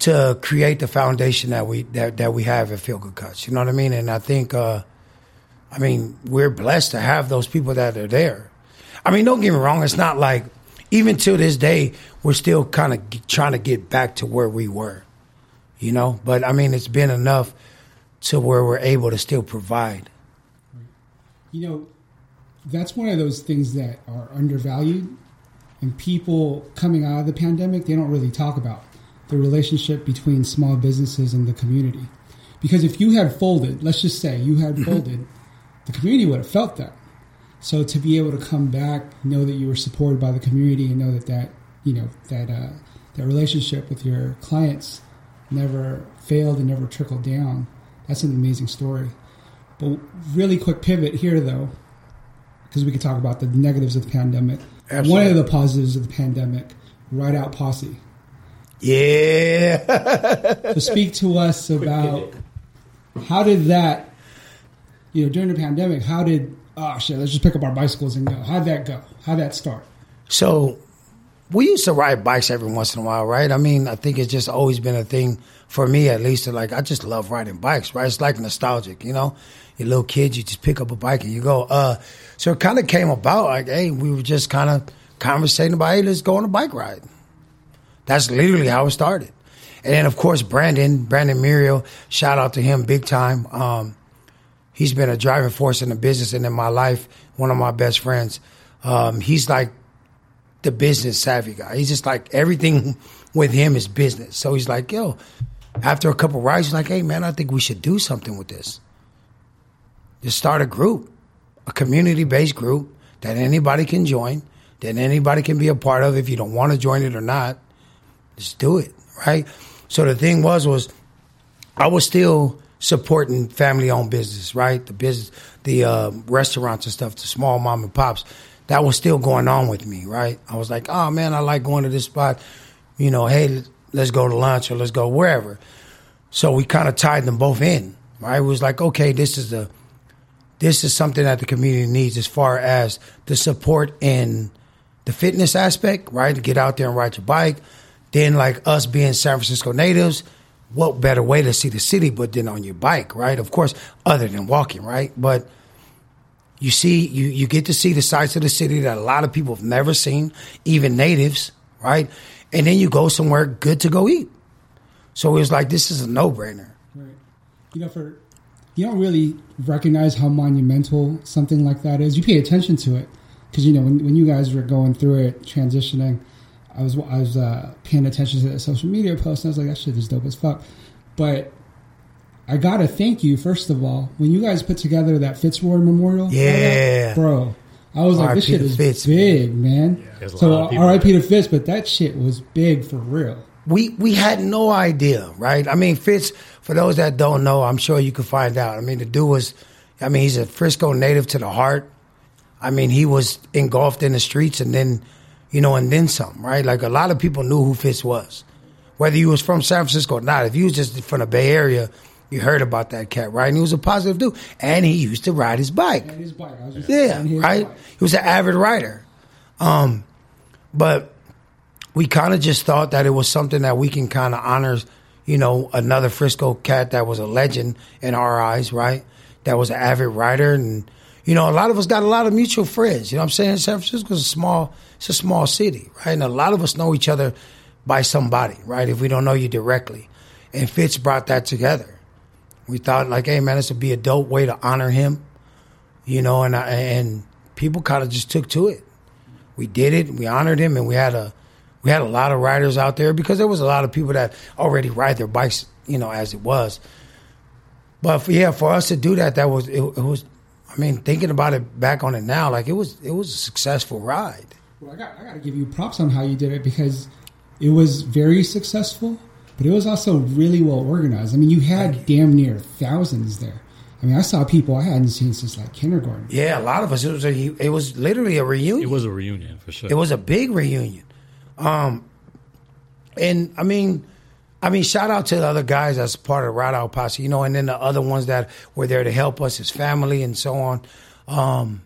D: to create the foundation that we that, that we have at Philgood Cuts. You know what I mean? And I think uh, I mean, we're blessed to have those people that are there. I mean, don't get me wrong, it's not like even till this day, we're still kind of trying to get back to where we were, you know? But I mean, it's been enough to where we're able to still provide.
C: You know, that's one of those things that are undervalued, and people coming out of the pandemic they don't really talk about the relationship between small businesses and the community. Because if you had folded, let's just say you had folded, the community would have felt that. So to be able to come back, know that you were supported by the community, and know that that you know that uh, that relationship with your clients never failed and never trickled down that's an amazing story. But really quick pivot here, though, because we could talk about the negatives of the pandemic. Absolutely. One of the positives of the pandemic, Ride Out Posse.
D: Yeah.
C: so speak to us about how did that, you know, during the pandemic, how did, oh shit, let's just pick up our bicycles and go. How'd that go? How'd that start?
D: So we used to ride bikes every once in a while, right? I mean, I think it's just always been a thing for me, at least. To like, I just love riding bikes, right? It's like nostalgic, you know. You're little kids, you just pick up a bike and you go. Uh, so it kind of came about like, hey, we were just kind of conversating about, hey, let's go on a bike ride. That's literally how it started. And then, of course, Brandon, Brandon Muriel, shout out to him big time. Um, he's been a driving force in the business and in my life, one of my best friends. Um, he's like the business savvy guy. He's just like everything with him is business. So he's like, yo, after a couple rides, he's like, hey man, I think we should do something with this. Just start a group, a community based group that anybody can join, that anybody can be a part of if you don't want to join it or not. Just do it, right? So the thing was was I was still supporting family owned business, right? The business, the uh, restaurants and stuff, the small mom and pops that was still going on with me, right? I was like, oh man, I like going to this spot. You know, hey, let's go to lunch or let's go wherever. So we kind of tied them both in, right? It was like, okay, this is the this is something that the community needs as far as the support in the fitness aspect, right? To get out there and ride your bike. Then, like us being San Francisco natives, what better way to see the city but then on your bike, right? Of course, other than walking, right? But you see, you, you get to see the sights of the city that a lot of people have never seen, even natives, right? And then you go somewhere good to go eat. So it was like, this is a no brainer.
C: Right. You know, for you don't really recognize how monumental something like that is. You pay attention to it because you know when, when you guys were going through it, transitioning. I was I was uh, paying attention to the social media post, and I was like, that shit is dope as fuck. But I gotta thank you first of all when you guys put together that Fitzroy Memorial.
D: Yeah,
C: bro. I was like, this shit is Fitz, big, man. Yeah, so R.I.P. to Fitz, but that shit was big for real.
D: We we had no idea, right? I mean, Fitz. For those that don't know, I'm sure you can find out. I mean, the dude was I mean, he's a Frisco native to the heart. I mean, he was engulfed in the streets and then, you know, and then some, right? Like a lot of people knew who Fitz was, whether he was from San Francisco or not. If you was just from the Bay Area, you heard about that cat, right? And he was a positive dude, and he used to ride his bike.
C: And his bike. I was just
D: Yeah,
C: his
D: right.
C: bike.
D: He was an avid rider, um, but we kind of just thought that it was something that we can kind of honor, you know, another Frisco cat that was a legend in our eyes, right? That was an avid rider, and you know, a lot of us got a lot of mutual friends. You know what I'm saying? San Francisco's a small, it's a small city, right? And a lot of us know each other by somebody, right? If we don't know you directly, and Fitz brought that together. We thought like, hey man, this would be a dope way to honor him you know, and I, and people kind of just took to it. We did it. We honored him, and we had a we had a lot of riders out there because there was a lot of people that already ride their bikes, you know, as it was. But for, yeah, for us to do that, that was it, it was. I mean, thinking about it back on it now, like it was it was a successful ride.
C: Well, I got, I got to give you props on how you did it because it was very successful, but it was also really well organized. I mean, you had damn near thousands there. I mean, I saw people I hadn't seen since like kindergarten.
D: Yeah, a lot of us. It was a it was literally a reunion.
E: It was a reunion for sure.
D: It was a big reunion. Um, and I mean, I mean, shout out to the other guys that's part of Ride Out Posse, you know, and then the other ones that were there to help us, his family, and so on. Um,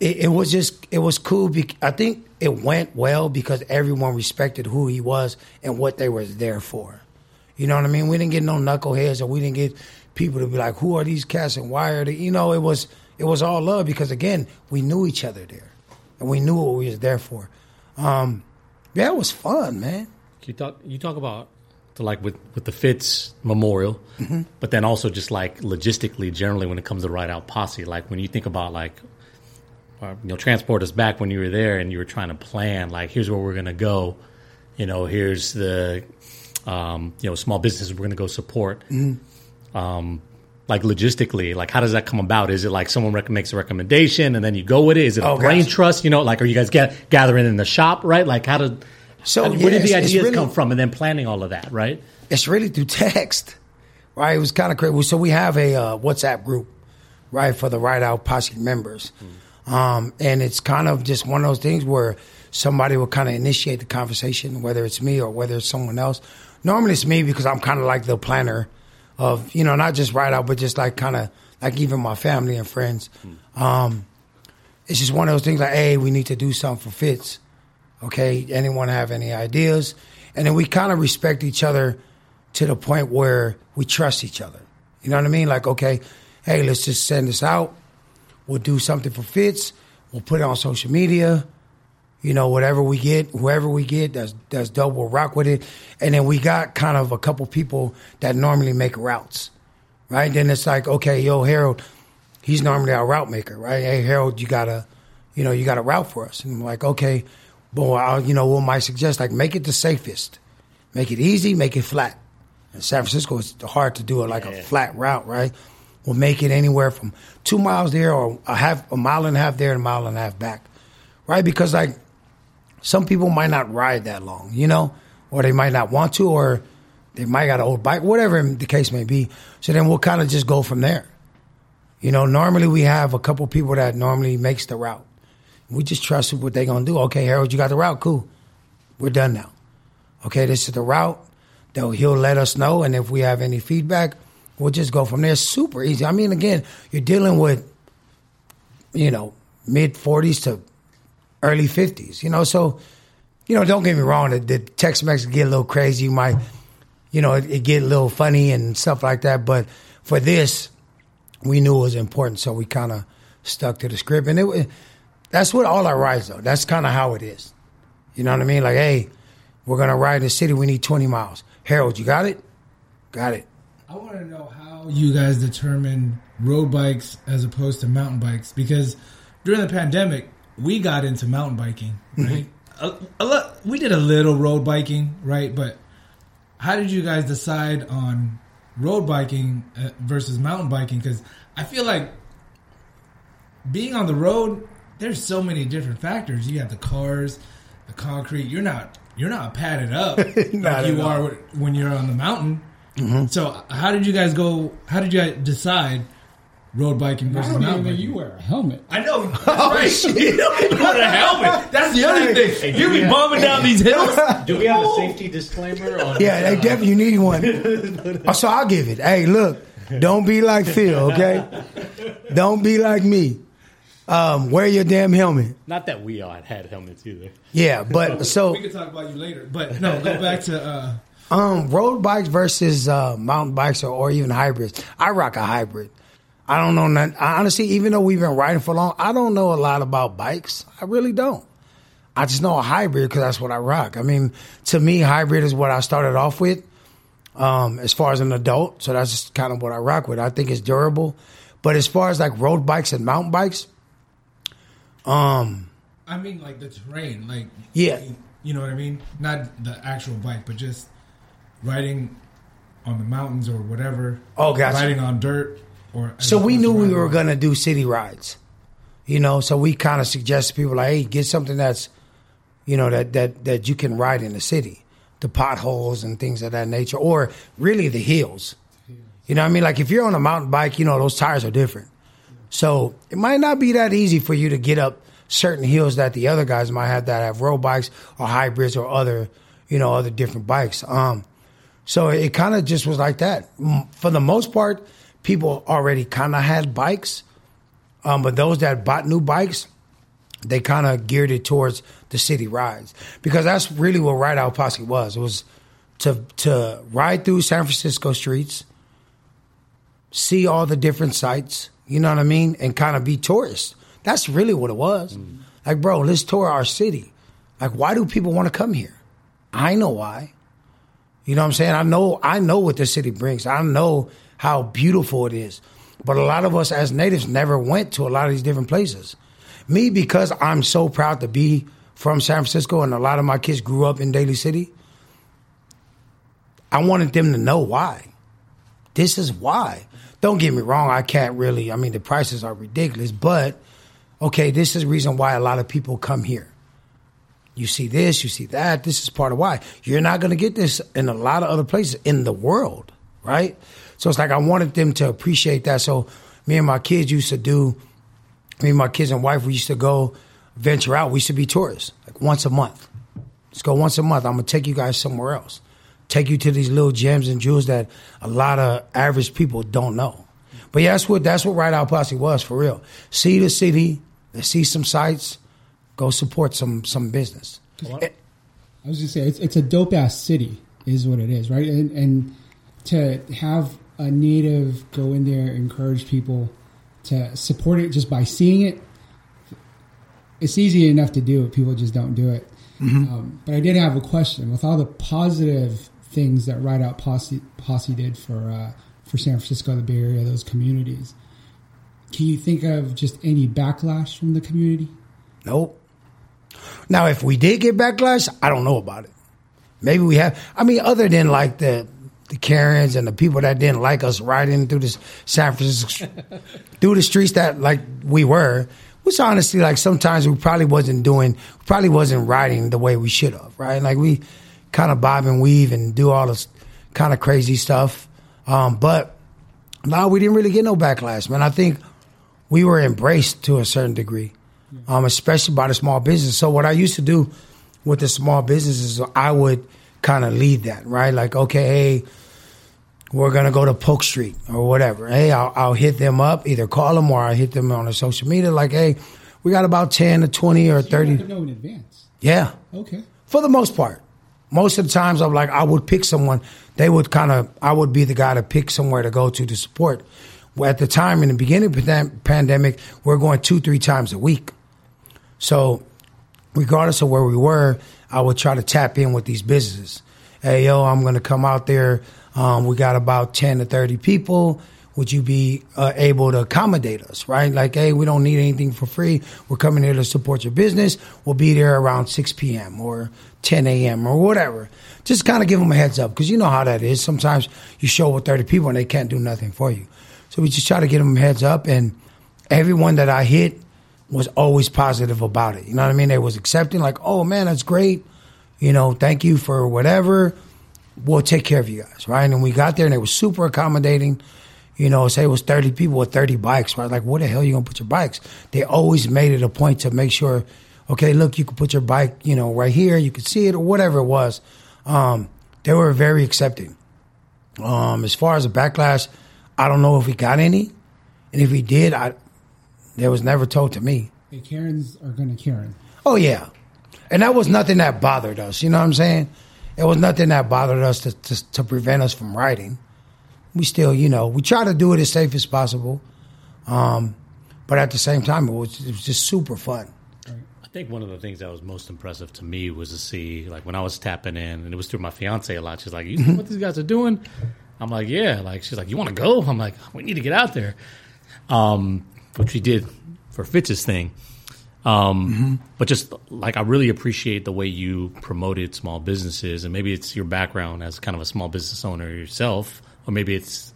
D: it, it was just, it was cool. bec- I think it went well because everyone respected who he was and what they were there for. You know what I mean? We didn't get no knuckleheads, or we didn't get people to be like, "Who are these cats and why are they?" You know, it was it was all love because again, we knew each other there, and we knew what we was there for. Um, yeah, it was fun, man.
E: You talk you talk about to like with with the Fitz Memorial,
D: Mm-hmm.
E: but then also just like logistically, generally when it comes to Ride Out Posse, like when you think about like you know transport us back when you were there and you were trying to plan like here's where we're gonna go, you know here's the um, you know small businesses we're gonna go support.
D: Mm-hmm.
E: Um, like logistically, like how does that come about? Is it like someone rec- makes a recommendation and then you go with it? Is it a
D: Oh,
E: brain
D: gotcha.
E: trust? You know, like are you guys gathering in the shop, right? Like how did
D: So,
E: where
D: yeah,
E: did the ideas
D: really-
E: come from, and then planning all of that, right?
D: it's really through text, right? It was kind of crazy. So we have a uh, WhatsApp group, right, for the Ride Out Posse members, um, and it's kind of just one of those things where somebody will kind of initiate the conversation, whether it's me or whether it's someone else. Normally it's me because I'm kind of like the planner of you know not just Ride Out, but just like kind of like even my family and friends. Um, it's just one of those things like, hey, we need to do something for Fitz. Okay, anyone have any ideas? And then we kind of respect each other to the point where we trust each other. You know what I mean? Like, okay, hey, let's just send this out. We'll do something for Fitz. We'll put it on social media. You know, whatever we get, whoever we get, that's that's dope. We'll rock with it. And then we got kind of a couple people that normally make routes, right? Then it's like, okay, yo, Harold, he's normally our route maker, right? Hey, Harold, you gotta, you know, you got a route for us. And I'm like, okay, boy, I'll, you know, what might suggest like make it the safest, make it easy, make it flat. In San Francisco, it's hard to do it like a flat route, right? We'll make it anywhere from two miles there or a half, a mile and a half there and a mile and a half back, right? Because like some people might not ride that long, you know, or they might not want to, or they might got an old bike, whatever the case may be. So then we'll kind of just go from there. You know, normally we have a couple people that normally makes the route. We just trust what they're gonna do. Okay, Harold, you got the route, cool. We're done now. Okay, this is the route. They'll, he'll let us know, and if we have any feedback, we'll just go from there. Super easy. I mean, again, you're dealing with, you know, mid 40s to early 50s, you know, so, you know, don't get me wrong, the, the messages get a little crazy. You might, you know, it, it get a little funny and stuff like that. But for this, we knew it was important, so we kind of stuck to the script. And it, that's what all our rides, though. That's kind of how it is. You know what I mean? Like, hey, we're going to ride in the city. We need 20 miles. Harold, you got it? Got it.
B: I want to know how you guys determine road bikes as opposed to mountain bikes because during the pandemic we got into mountain biking, right? a, a lot, we did a little road biking, right? But how did you guys decide on road biking uh, versus mountain biking? Because I feel like being on the road, there's so many different factors. You have the cars, the concrete. You're not you're not padded up like you
D: all.
B: are when you're on the mountain.
D: Mm-hmm.
B: So how did you guys go? How did you guys decide road biking
C: I
B: versus
C: don't even
B: mountain biking.
C: you wear a helmet.
B: I know. That's
D: Oh,
B: right.
D: shit.
B: You don't even wear a helmet. That's the other thing. You be bombing down these hills.
E: Do we have a safety disclaimer on?
D: Yeah, they definitely need one. so I'll give it. Hey, look, don't be like Phil, okay? Don't be like me. Um, wear your damn helmet.
E: Not that we all had helmets either.
D: Yeah, but so
B: We can talk about you later, but no, go back to. uh
D: um, road bikes versus uh, mountain bikes or, or even hybrids. I rock a hybrid. I don't know. None, I honestly, even though we've been riding for long, I don't know a lot about bikes. I really don't. I just know a hybrid because that's what I rock. I mean, to me, hybrid is what I started off with um, as far as an adult. So that's just kind of what I rock with. I think it's durable. But as far as like road bikes and mountain bikes, um,
B: I mean, like the terrain, like
D: Yeah.
B: you know what I mean. Not the actual bike, but just riding on the mountains or whatever.
D: Oh, gotcha.
B: Riding on dirt or.
D: So we knew we were going to do city rides, you know. So we kind of suggested people like, hey, get something that's, you know, that that that you can ride in the city, the potholes and things of that nature, or really the hills. You know, what I mean, like if you're on a mountain bike, you know, those tires are different. So it might not be that easy for you to get up certain hills that the other guys might have that have road bikes or hybrids or other, you know, other different bikes. Um, so it kind of just was like that. For the most part, people already kind of had bikes, um, but those that bought new bikes, they kind of geared it towards the city rides because that's really what Ride Out Posse was. It was to to ride through San Francisco streets, see all the different sites. You know what I mean, and kind of be tourists. That's really what it was. Like, bro, let's tour our city. Like, why do people want to come here? I know why. You know what I'm saying? I know I know what the city brings. I know how beautiful it is. But a lot of us as natives never went to a lot of these different places. Me because I'm so proud to be from San Francisco and a lot of my kids grew up in Daly City. I wanted them to know why. This is why. Don't get me wrong, I can't really I mean the prices are ridiculous, but okay, this is the reason why a lot of people come here. You see this, you see that. This is part of why. You're not going to get this in a lot of other places in the world, right? So it's like I wanted them to appreciate that. So me and my kids used to do, me and my kids and wife, we used to go venture out. We used to be tourists, like once a month. Let's go once a month. I'm going to take you guys somewhere else. Take you to these little gems and jewels that a lot of average people don't know. But yeah, that's what that's what Ride Out Posse was for real. See the city, and see some sights, go support some some business.
C: I was just say it's, it's a dope ass city, is what it is, right? And, and to have a native go in there, encourage people to support it just by seeing it, it's easy enough to do. People just don't do it. Um, but I did have a question with all the positive things that Ride Out Posse, Posse did for uh, for San Francisco, the Bay Area, those communities. Can you think of just any backlash from the community?
D: Nope. Now, if we did get backlash, I don't know about it. Maybe we have. I mean, other than like the the Karens and the people that didn't like us riding through this San Francisco through the streets that like we were, which honestly, like sometimes we probably wasn't doing, probably wasn't riding the way we should have, right? Like we kind of bob and weave and do all this kind of crazy stuff. Um, but no, we didn't really get no backlash, man. I think we were embraced to a certain degree, um, especially by the small business. So what I used to do with the small businesses, I would kind of lead that, right? Like, okay, hey, we're gonna go to Polk Street or whatever. Hey, I'll, I'll hit them up, either call them or I hit them on the social media. Like, hey, we got about ten to twenty or
C: You
D: thirty.
C: know in advance.
D: Yeah,
C: Okay.
D: for the most part. Most of the times, I'm like, I would pick someone. They would kind of, I would be the guy to pick somewhere to go to to support. Well, at the time, in the beginning of the pandemic, we are going two, three times a week. So, regardless of where we were, I would try to tap in with these businesses. Hey, yo, I'm going to come out there. Um, we got about 10 to 30 people. Would you be uh, able to accommodate us, right? Like, hey, we don't need anything for free. We're coming here to support your business. We'll be there around 6 p.m. or 10 a.m. or whatever. Just kind of give them a heads up because you know how that is. Sometimes you show with 30 people and they can't do nothing for you. So we just try to get them heads up. And everyone that I hit was always positive about it. You know what I mean? They was accepting, like, oh man, that's great. You know, thank you for whatever. We'll take care of you guys, right? And we got there and they were super accommodating. you know, say it was 30 people with 30 bikes, right? Like, where the hell are you going to put your bikes? They always made it a point to make sure, okay, look, you can put your bike, you know, right here, you could see it or whatever it was. Um, they were very accepting. Um, as far as the backlash, I don't know if we got any. And if we did, I, there was never told to me.
C: The Karens are going to Karen.
D: Oh yeah, and that was nothing that bothered us. You know what I'm saying? It was nothing that bothered us to to, to prevent us from writing. We still, you know, we try to do it as safe as possible, um, but at the same time, it was it was just super fun.
E: I think one of the things that was most impressive to me was to see, like, when I was tapping in, and it was through my fiance a lot. She's like, "You know what these guys are doing?" I'm like, "Yeah." Like, she's like, "You want to go?" I'm like, "We need to get out there," um, which we did for Fitz's thing. Um, But just like I really appreciate the way you promoted small businesses, and maybe it's your background as kind of a small business owner yourself, or maybe it's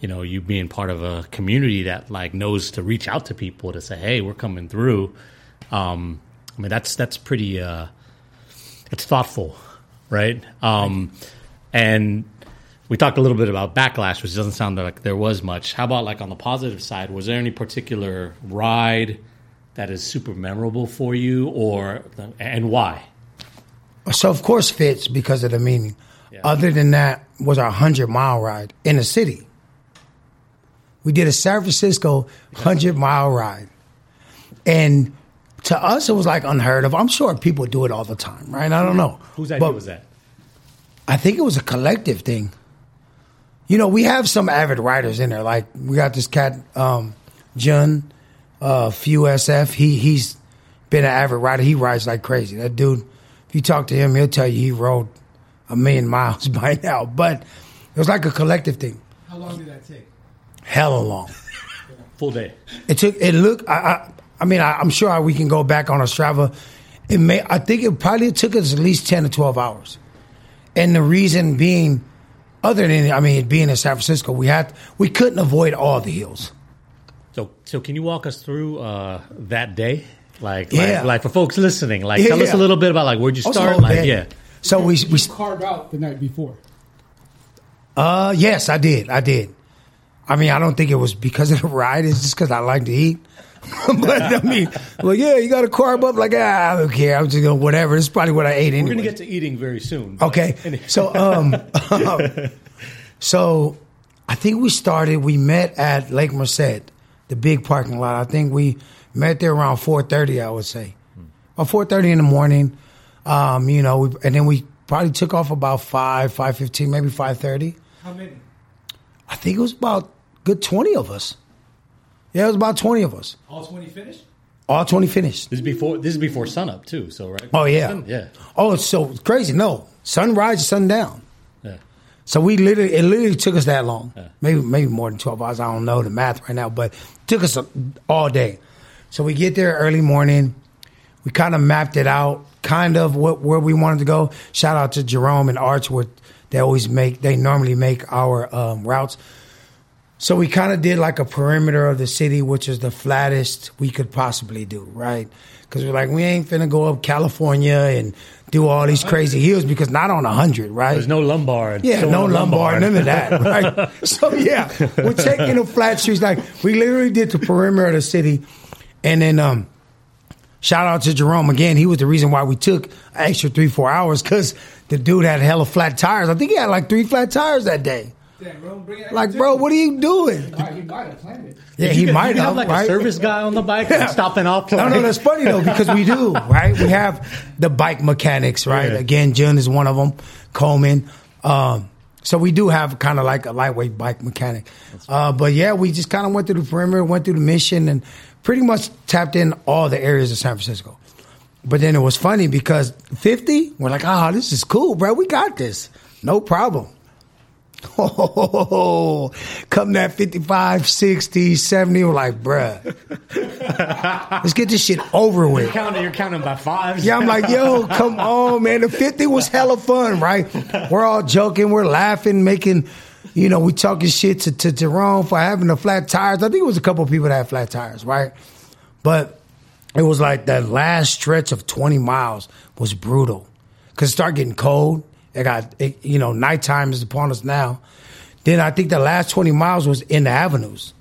E: you know you being part of a community that like knows to reach out to people to say, "Hey, we're coming through." Um, I mean, that's that's pretty. Uh, it's thoughtful, right? Um, and we talked a little bit about backlash, which doesn't sound like there was much. How about like on the positive side? Was there any particular ride that is super memorable for you, or and why?
D: So of course Fitz because of the meaning.
E: Yeah.
D: Other than that, was our hundred mile ride in the city. We did a San Francisco hundred mile ride, and to us it was like unheard of. I'm sure people do it all the time, right? I don't know
E: Whose idea
D: But
E: was that?
D: I think it was a collective thing. You know, we have some avid riders in there. Like we got this cat, um, Jun, uh, Few SF. He he's been an avid rider. He rides like crazy. That dude, if you talk to him, he'll tell you he rode a million miles by now. But it was like a collective thing.
B: How long did that take?
D: Hella long.
E: Full day.
D: It took. It looked. I. I, I mean, I, I'm sure we can go back on our Strava. It may. I think it probably took us at least ten to twelve hours, and the reason being, other than I mean, being in San Francisco, we had we couldn't avoid all the hills.
E: So, so can you walk us through uh, that day? Like,
D: Yeah.
E: like, like for folks listening, like,
D: Yeah,
E: tell us a little bit about like where'd you start?
D: whole
E: Like,
D: day.
E: yeah,
D: So we we
C: You carved out the night before.
D: uh yes, I did. I did. I mean, I don't think it was because of the ride. It's just because I like to eat. but I mean, well, yeah, you got to carb up. Like, ah, I don't care. I'm just gonna whatever. This is probably what I ate
E: we're gonna get to eating very soon. but-
D: Okay. So um so I think we started we met at Lake Merced, the big parking lot. I think we met there around four thirty, I would say. Or four thirty in the morning. Um, you know, we, and then we probably took off about five, five fifteen, maybe five thirty.
B: How many?
D: I think it was about good twenty of us. Yeah, it was about twenty of us.
B: All 20 finished?
D: All twenty finished.
E: This is before this is before sunup too. So right.
D: Oh yeah.
E: yeah,
D: Oh, it's so crazy. No. Sunrise, sundown.
E: yeah.
D: So we literally, it literally took us that long. Maybe, maybe more than 12 hours. I don't know the math right now, but it took us a, all day. So we get there early morning. We kind of mapped it out, kind of what, where we wanted to go. Shout out to Jerome and Arch, where they always make, they normally make our um, routes. So we kind of did like a perimeter of the city, which is the flattest we could possibly do, right? Because we're like, we ain't finna go up California and do all these crazy hills because not on a hundred, right?
E: There's no lumbar.
D: Yeah,
E: Still
D: no
E: on
D: lumbar, none of that, right? so yeah, we're taking the flat streets. Like we literally did the perimeter of the city, and then um, shout out to Jerome again. He was the reason why we took an extra three four hours because the dude had hella flat tires. I think he had like three flat tires that day.
B: Damn, bro, bring it
D: Like, bro, what are you doing?
C: All right, he might have planned it.
D: Yeah, he
E: could-
D: might
E: you could
D: have,
E: like
D: right?
E: a service guy on the bike like, stopping off.
D: No, no,
E: like-
D: that's funny though because we do, right? We have the bike mechanics, right?
E: Yeah.
D: Again, Jun is one of them. Coleman. Um, so we do have kind of like a lightweight bike mechanic. Uh, but yeah, we just kind of went through the perimeter, went through the mission, and pretty much tapped in all the areas of San Francisco. But then it was funny because 50, we're like, oh, this is cool, bro. We got this. No problem. Oh, come that 55, 60, 70, we're like, bruh, let's get this shit over with.
E: You're counting, you're counting by fives.
D: Yeah, I'm like, yo, come on, man. The 50 was hella fun, right? We're all joking, we're laughing, making, you know, we talking shit to, to Jerome for having the flat tires. I think it was a couple of people that had flat tires, right? But it was like that last stretch of 20 miles was brutal because it started getting cold. It got, it, you know, nighttime is upon us now. Then I think the last 20 miles was in the avenues.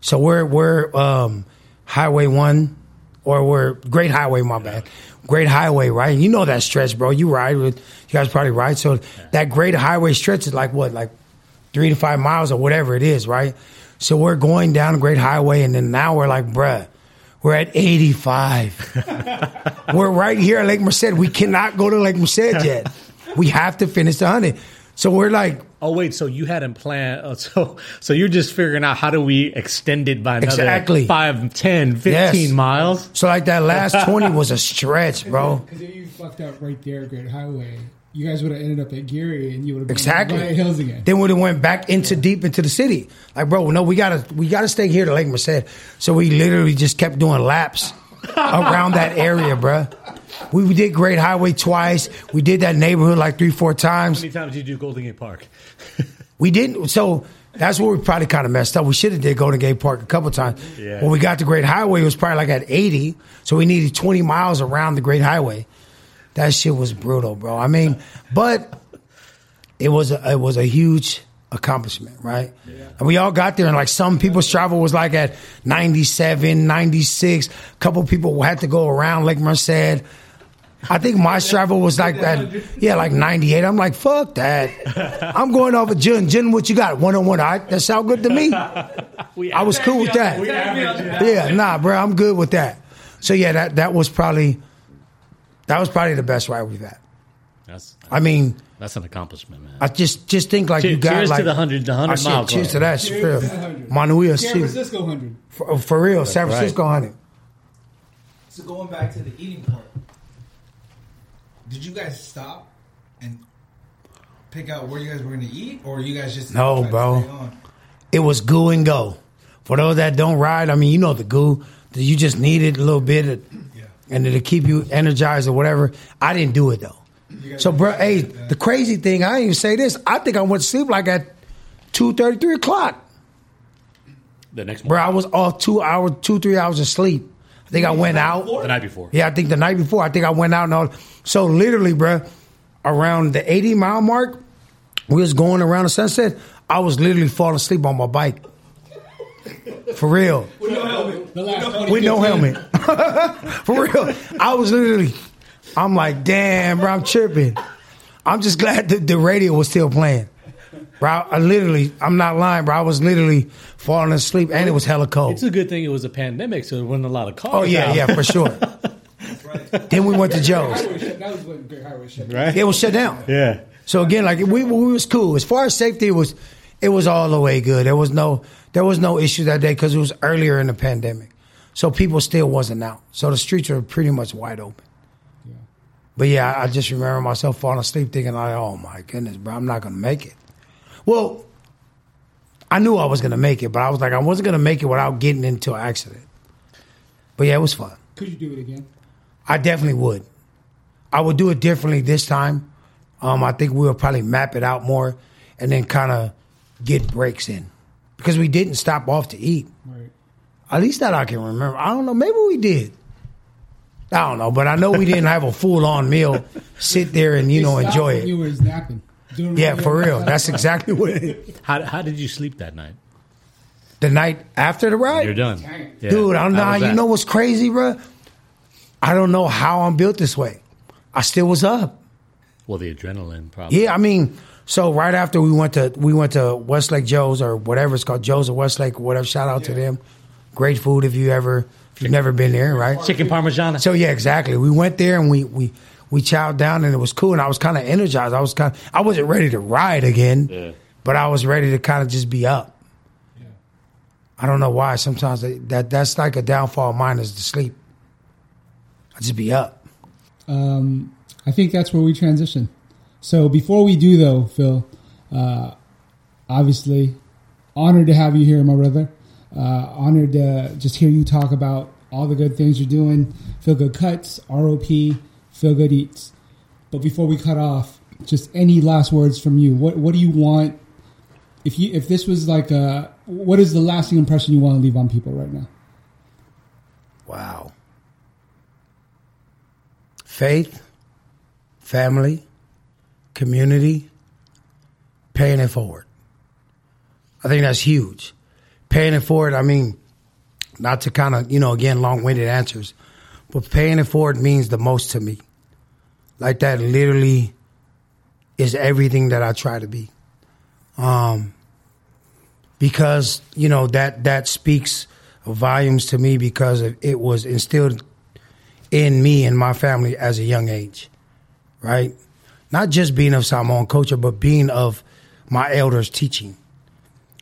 D: So we're we're um, Highway One, or we're Great Highway. My bad, Great Highway, right? You know that stretch, bro. You ride with you guys probably ride. So that Great Highway stretch is like what, like three to five miles or whatever it is, right? So we're going down Great Highway, and then now we're like, bruh, we're at 85. we're right here at Lake Merced. We cannot go to Lake Merced yet. We have to finish the 100. So we're like,
E: Oh wait, so you hadn't planned. Uh, so so you're just figuring out how do we extend it by another
D: Exactly.
E: 5, 10, 15
D: Yes.
E: miles?
D: so like that last 20 was a stretch, bro.
C: Because if you fucked up right there, at Great Highway, you guys would have ended up at Geary, and you would have been
D: Exactly.
C: right at Hills again.
D: Then we would have went back into deep into the city. Like, bro, no, we gotta we gotta stay here to Lake Merced. So we literally just kept doing laps around that area, bro. We, we did Great Highway twice. We did that neighborhood like three, four times.
E: How many times did you do Golden Gate Park?
D: We didn't. So that's where we probably kind of messed up. We should have did Golden Gate Park a couple times.
E: Yeah.
D: When we got to Great Highway, it was probably like at 80. So we needed 20 miles around the Great Highway. That shit was brutal, bro. I mean, but it was a, it was a huge accomplishment, right? And we all got there, and like some people's Strava was like at 97, 96. A couple people had to go around Lake Merced. I think my Strava was like that. Yeah, like 98. I'm like, fuck that. I'm going off of Jun. Jun, what you got? One on one. All right, that sound good to me. I was cool with that. Yeah, nah, bro, I'm good with that. So yeah, that that was probably that was probably the best ride we've had.
E: That's
D: I mean,
E: that's an accomplishment, man.
D: I just just think like
E: Che-
D: you got
E: cheers to
D: like
E: the 100 the 100
D: I
E: mile
D: Cheers to that,
C: Cheers
D: for real.
C: the 100. San. Francisco 100.
D: For, for real, San
E: right.
D: Francisco honey.
B: So going back to the eating part, did you guys stop and pick out where you guys were going to eat, or you guys just
D: No,
B: tried to
D: bro.
B: stay on?
D: It was goo and go. For those that don't ride, I mean, you know the goo. that You just needed a little bit, of,
B: Yeah.
D: And it to keep you energized or whatever. I didn't do it though. So, bro, hey,
B: that.
D: the crazy thing, I didn't even say this. I think I went to sleep like at two thirty, three o'clock.
E: the next
D: Bro, I was off two hours, two three hours of sleep. I think I went out.
E: the night before.
D: Yeah, I think the night before, I think I went out and all. So literally, bro, around the 80 mile mark, we was going around the sunset. I was literally falling asleep on my bike. For real.
C: The last 20,
D: With no helmet. For real. I was literally, I'm like, damn, bro, I'm tripping. I'm just glad that the radio was still playing. Bro, I literally, I'm not lying, bro. I was literally falling asleep and it was hella cold.
E: It's a good thing it was a pandemic, so there wasn't a lot of cars.
D: Oh, yeah,
E: out.
D: yeah, for sure. then we went to Joe's.
C: That was when Great Highway shut
E: right.
D: It was shut down.
E: Yeah.
D: So again, like we, we was cool as far as safety. It was it was all the way good. There was no there was no issue that day because it was earlier in the pandemic, so people still wasn't out. So the streets were pretty much wide open. But yeah, I just remember myself falling asleep thinking like, oh my goodness, bro, I'm not gonna make it. Well, I knew I was gonna make it, but I was like, I wasn't gonna make it without getting into an accident. But yeah, it was fun.
C: Could you do it again?
D: I definitely would. I would do it differently this time. Um, I think we'll probably map it out more and then kind of get breaks in because we didn't stop off to eat.
C: Right.
D: At least that I can remember. I don't know. Maybe we did. I don't know, but I know we didn't have a full on meal. Sit there and you know enjoy
C: when You
D: it.
C: were napping. Doing
D: Yeah, for real. That's exactly what it is.
E: How, how did you sleep that night?
D: The night after the ride,
E: You're done. Yeah.
D: dude. I'm not.
E: was
D: You know what's crazy, bro? I don't know how I'm built this way. I still was up.
E: Well, the adrenaline probably.
D: Yeah, I mean, so right after we went to we went to Westlake Joe's or whatever it's called, Joe's or Westlake, whatever. Shout out to them. Great food if you ever if you've never been there, right?
E: Chicken parmesan.
D: So yeah, exactly. We went there and we we we chowed down and it was cool and I was kind of energized. I was kind I wasn't ready to ride again,
E: Yeah.
D: but I was ready to kind of just be up. I don't know why. Sometimes that, that that's like a downfall of mine is to sleep. I just be up.
C: Um, I think that's where we transition. So before we do, though, Phil, uh, obviously, honored to have you here, my brother. Uh, honored to just hear you talk about all the good things you're doing. Philgood Cuts, ROP, Philgood Eats. But before we cut off, just any last words from you. What What do you want? If you if this was like a, what is the lasting impression you want to leave on people right now?
D: Wow. Faith, family, community, paying it forward. I think that's huge. Paying it forward, I mean, not to kind of, you know, again, long winded answers, but paying it forward means the most to me. Like that literally is everything that I try to be. Um, because, you know, that, that speaks volumes to me because it was instilled in me and my family as a young age, right? Not just being of Samoan culture, but being of my elders' teaching.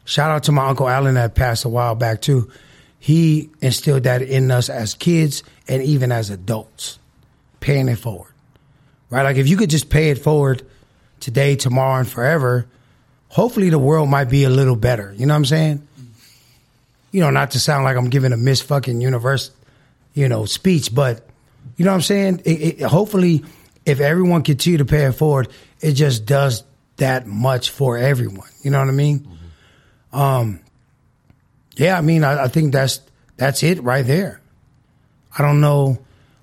D: Shout out to my uncle Alan that passed a while back too. He instilled that in us as kids and even as adults, paying it forward, right? Like if you could just pay it forward today, tomorrow, and forever, hopefully the world might be a little better. You know what I'm saying? You know, not to sound like I'm giving a Miss fucking universe, you know, speech, but you know what I'm saying? It, it, hopefully, if everyone continue to pay it forward, it just does that much for everyone. You know what I mean? Um, yeah, I mean, I, I think that's that's it right there. I don't know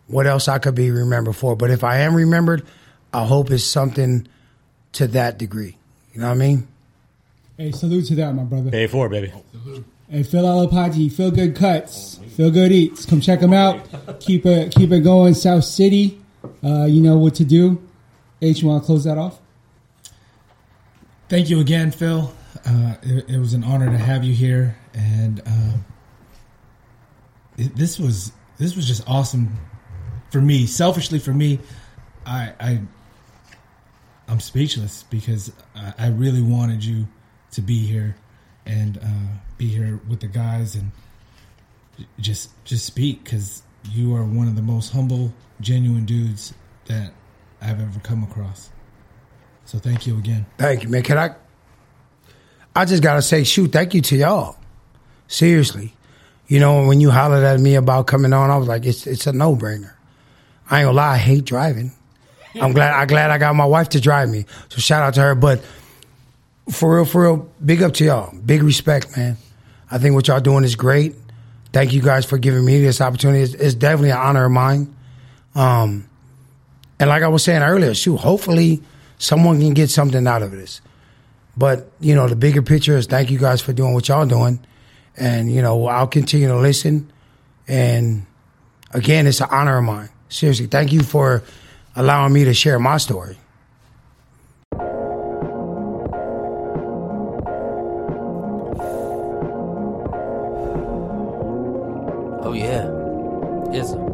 D: what else I could be remembered for, but if I am remembered, I hope it's something to that degree. You know what I mean?
C: Hey, salute to that, my brother.
E: Pay for baby.
C: Hey, Phil Alapati, Feel Good Cuts, Philgood Eats. Come check them out. Keep it, keep it going. South City, uh, you know what to do. H, you want to close that off?
B: Thank you again, Phil. Uh, it, it, was an honor to have you here, and uh, it, this was this was just awesome for me. Selfishly, for me, I, I I'm speechless because I, I really wanted you to be here and uh, be here with the guys and just just speak because you are one of the most humble, genuine dudes that I've ever come across. So thank you again.
D: Thank you, man. Can I? I just gotta say, shoot, thank you to y'all. Seriously, you know when you hollered at me about coming on, I was like, it's it's a no brainer. I ain't gonna lie, I hate driving. I'm glad I glad I got my wife to drive me. So shout out to her. But for real, for real, big up to y'all. Big respect, man. I think what y'all doing is great. Thank you guys for giving me this opportunity. It's, it's definitely an honor of mine. Um, and like I was saying earlier, shoot, hopefully someone can get something out of this. But, you know, the bigger picture is thank you guys for doing what y'all doing. And, you know, I'll continue to listen. And again, it's an honor of mine. Seriously, thank you for allowing me to share my story.
A: Oh, yeah. Yes.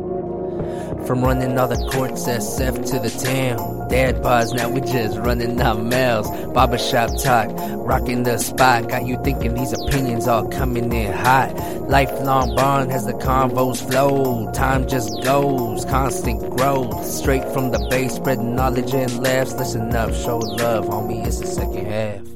A: From running all the courts, SF to the town. Dad bars, now we just running our mouths. Barbershop talk, rocking the spot. Got you thinking these opinions all coming in hot. Lifelong bond has the convos flow. Time just goes, constant growth. Straight from the base, spreading knowledge and laughs. Listen up, show love, homie, it's the second half.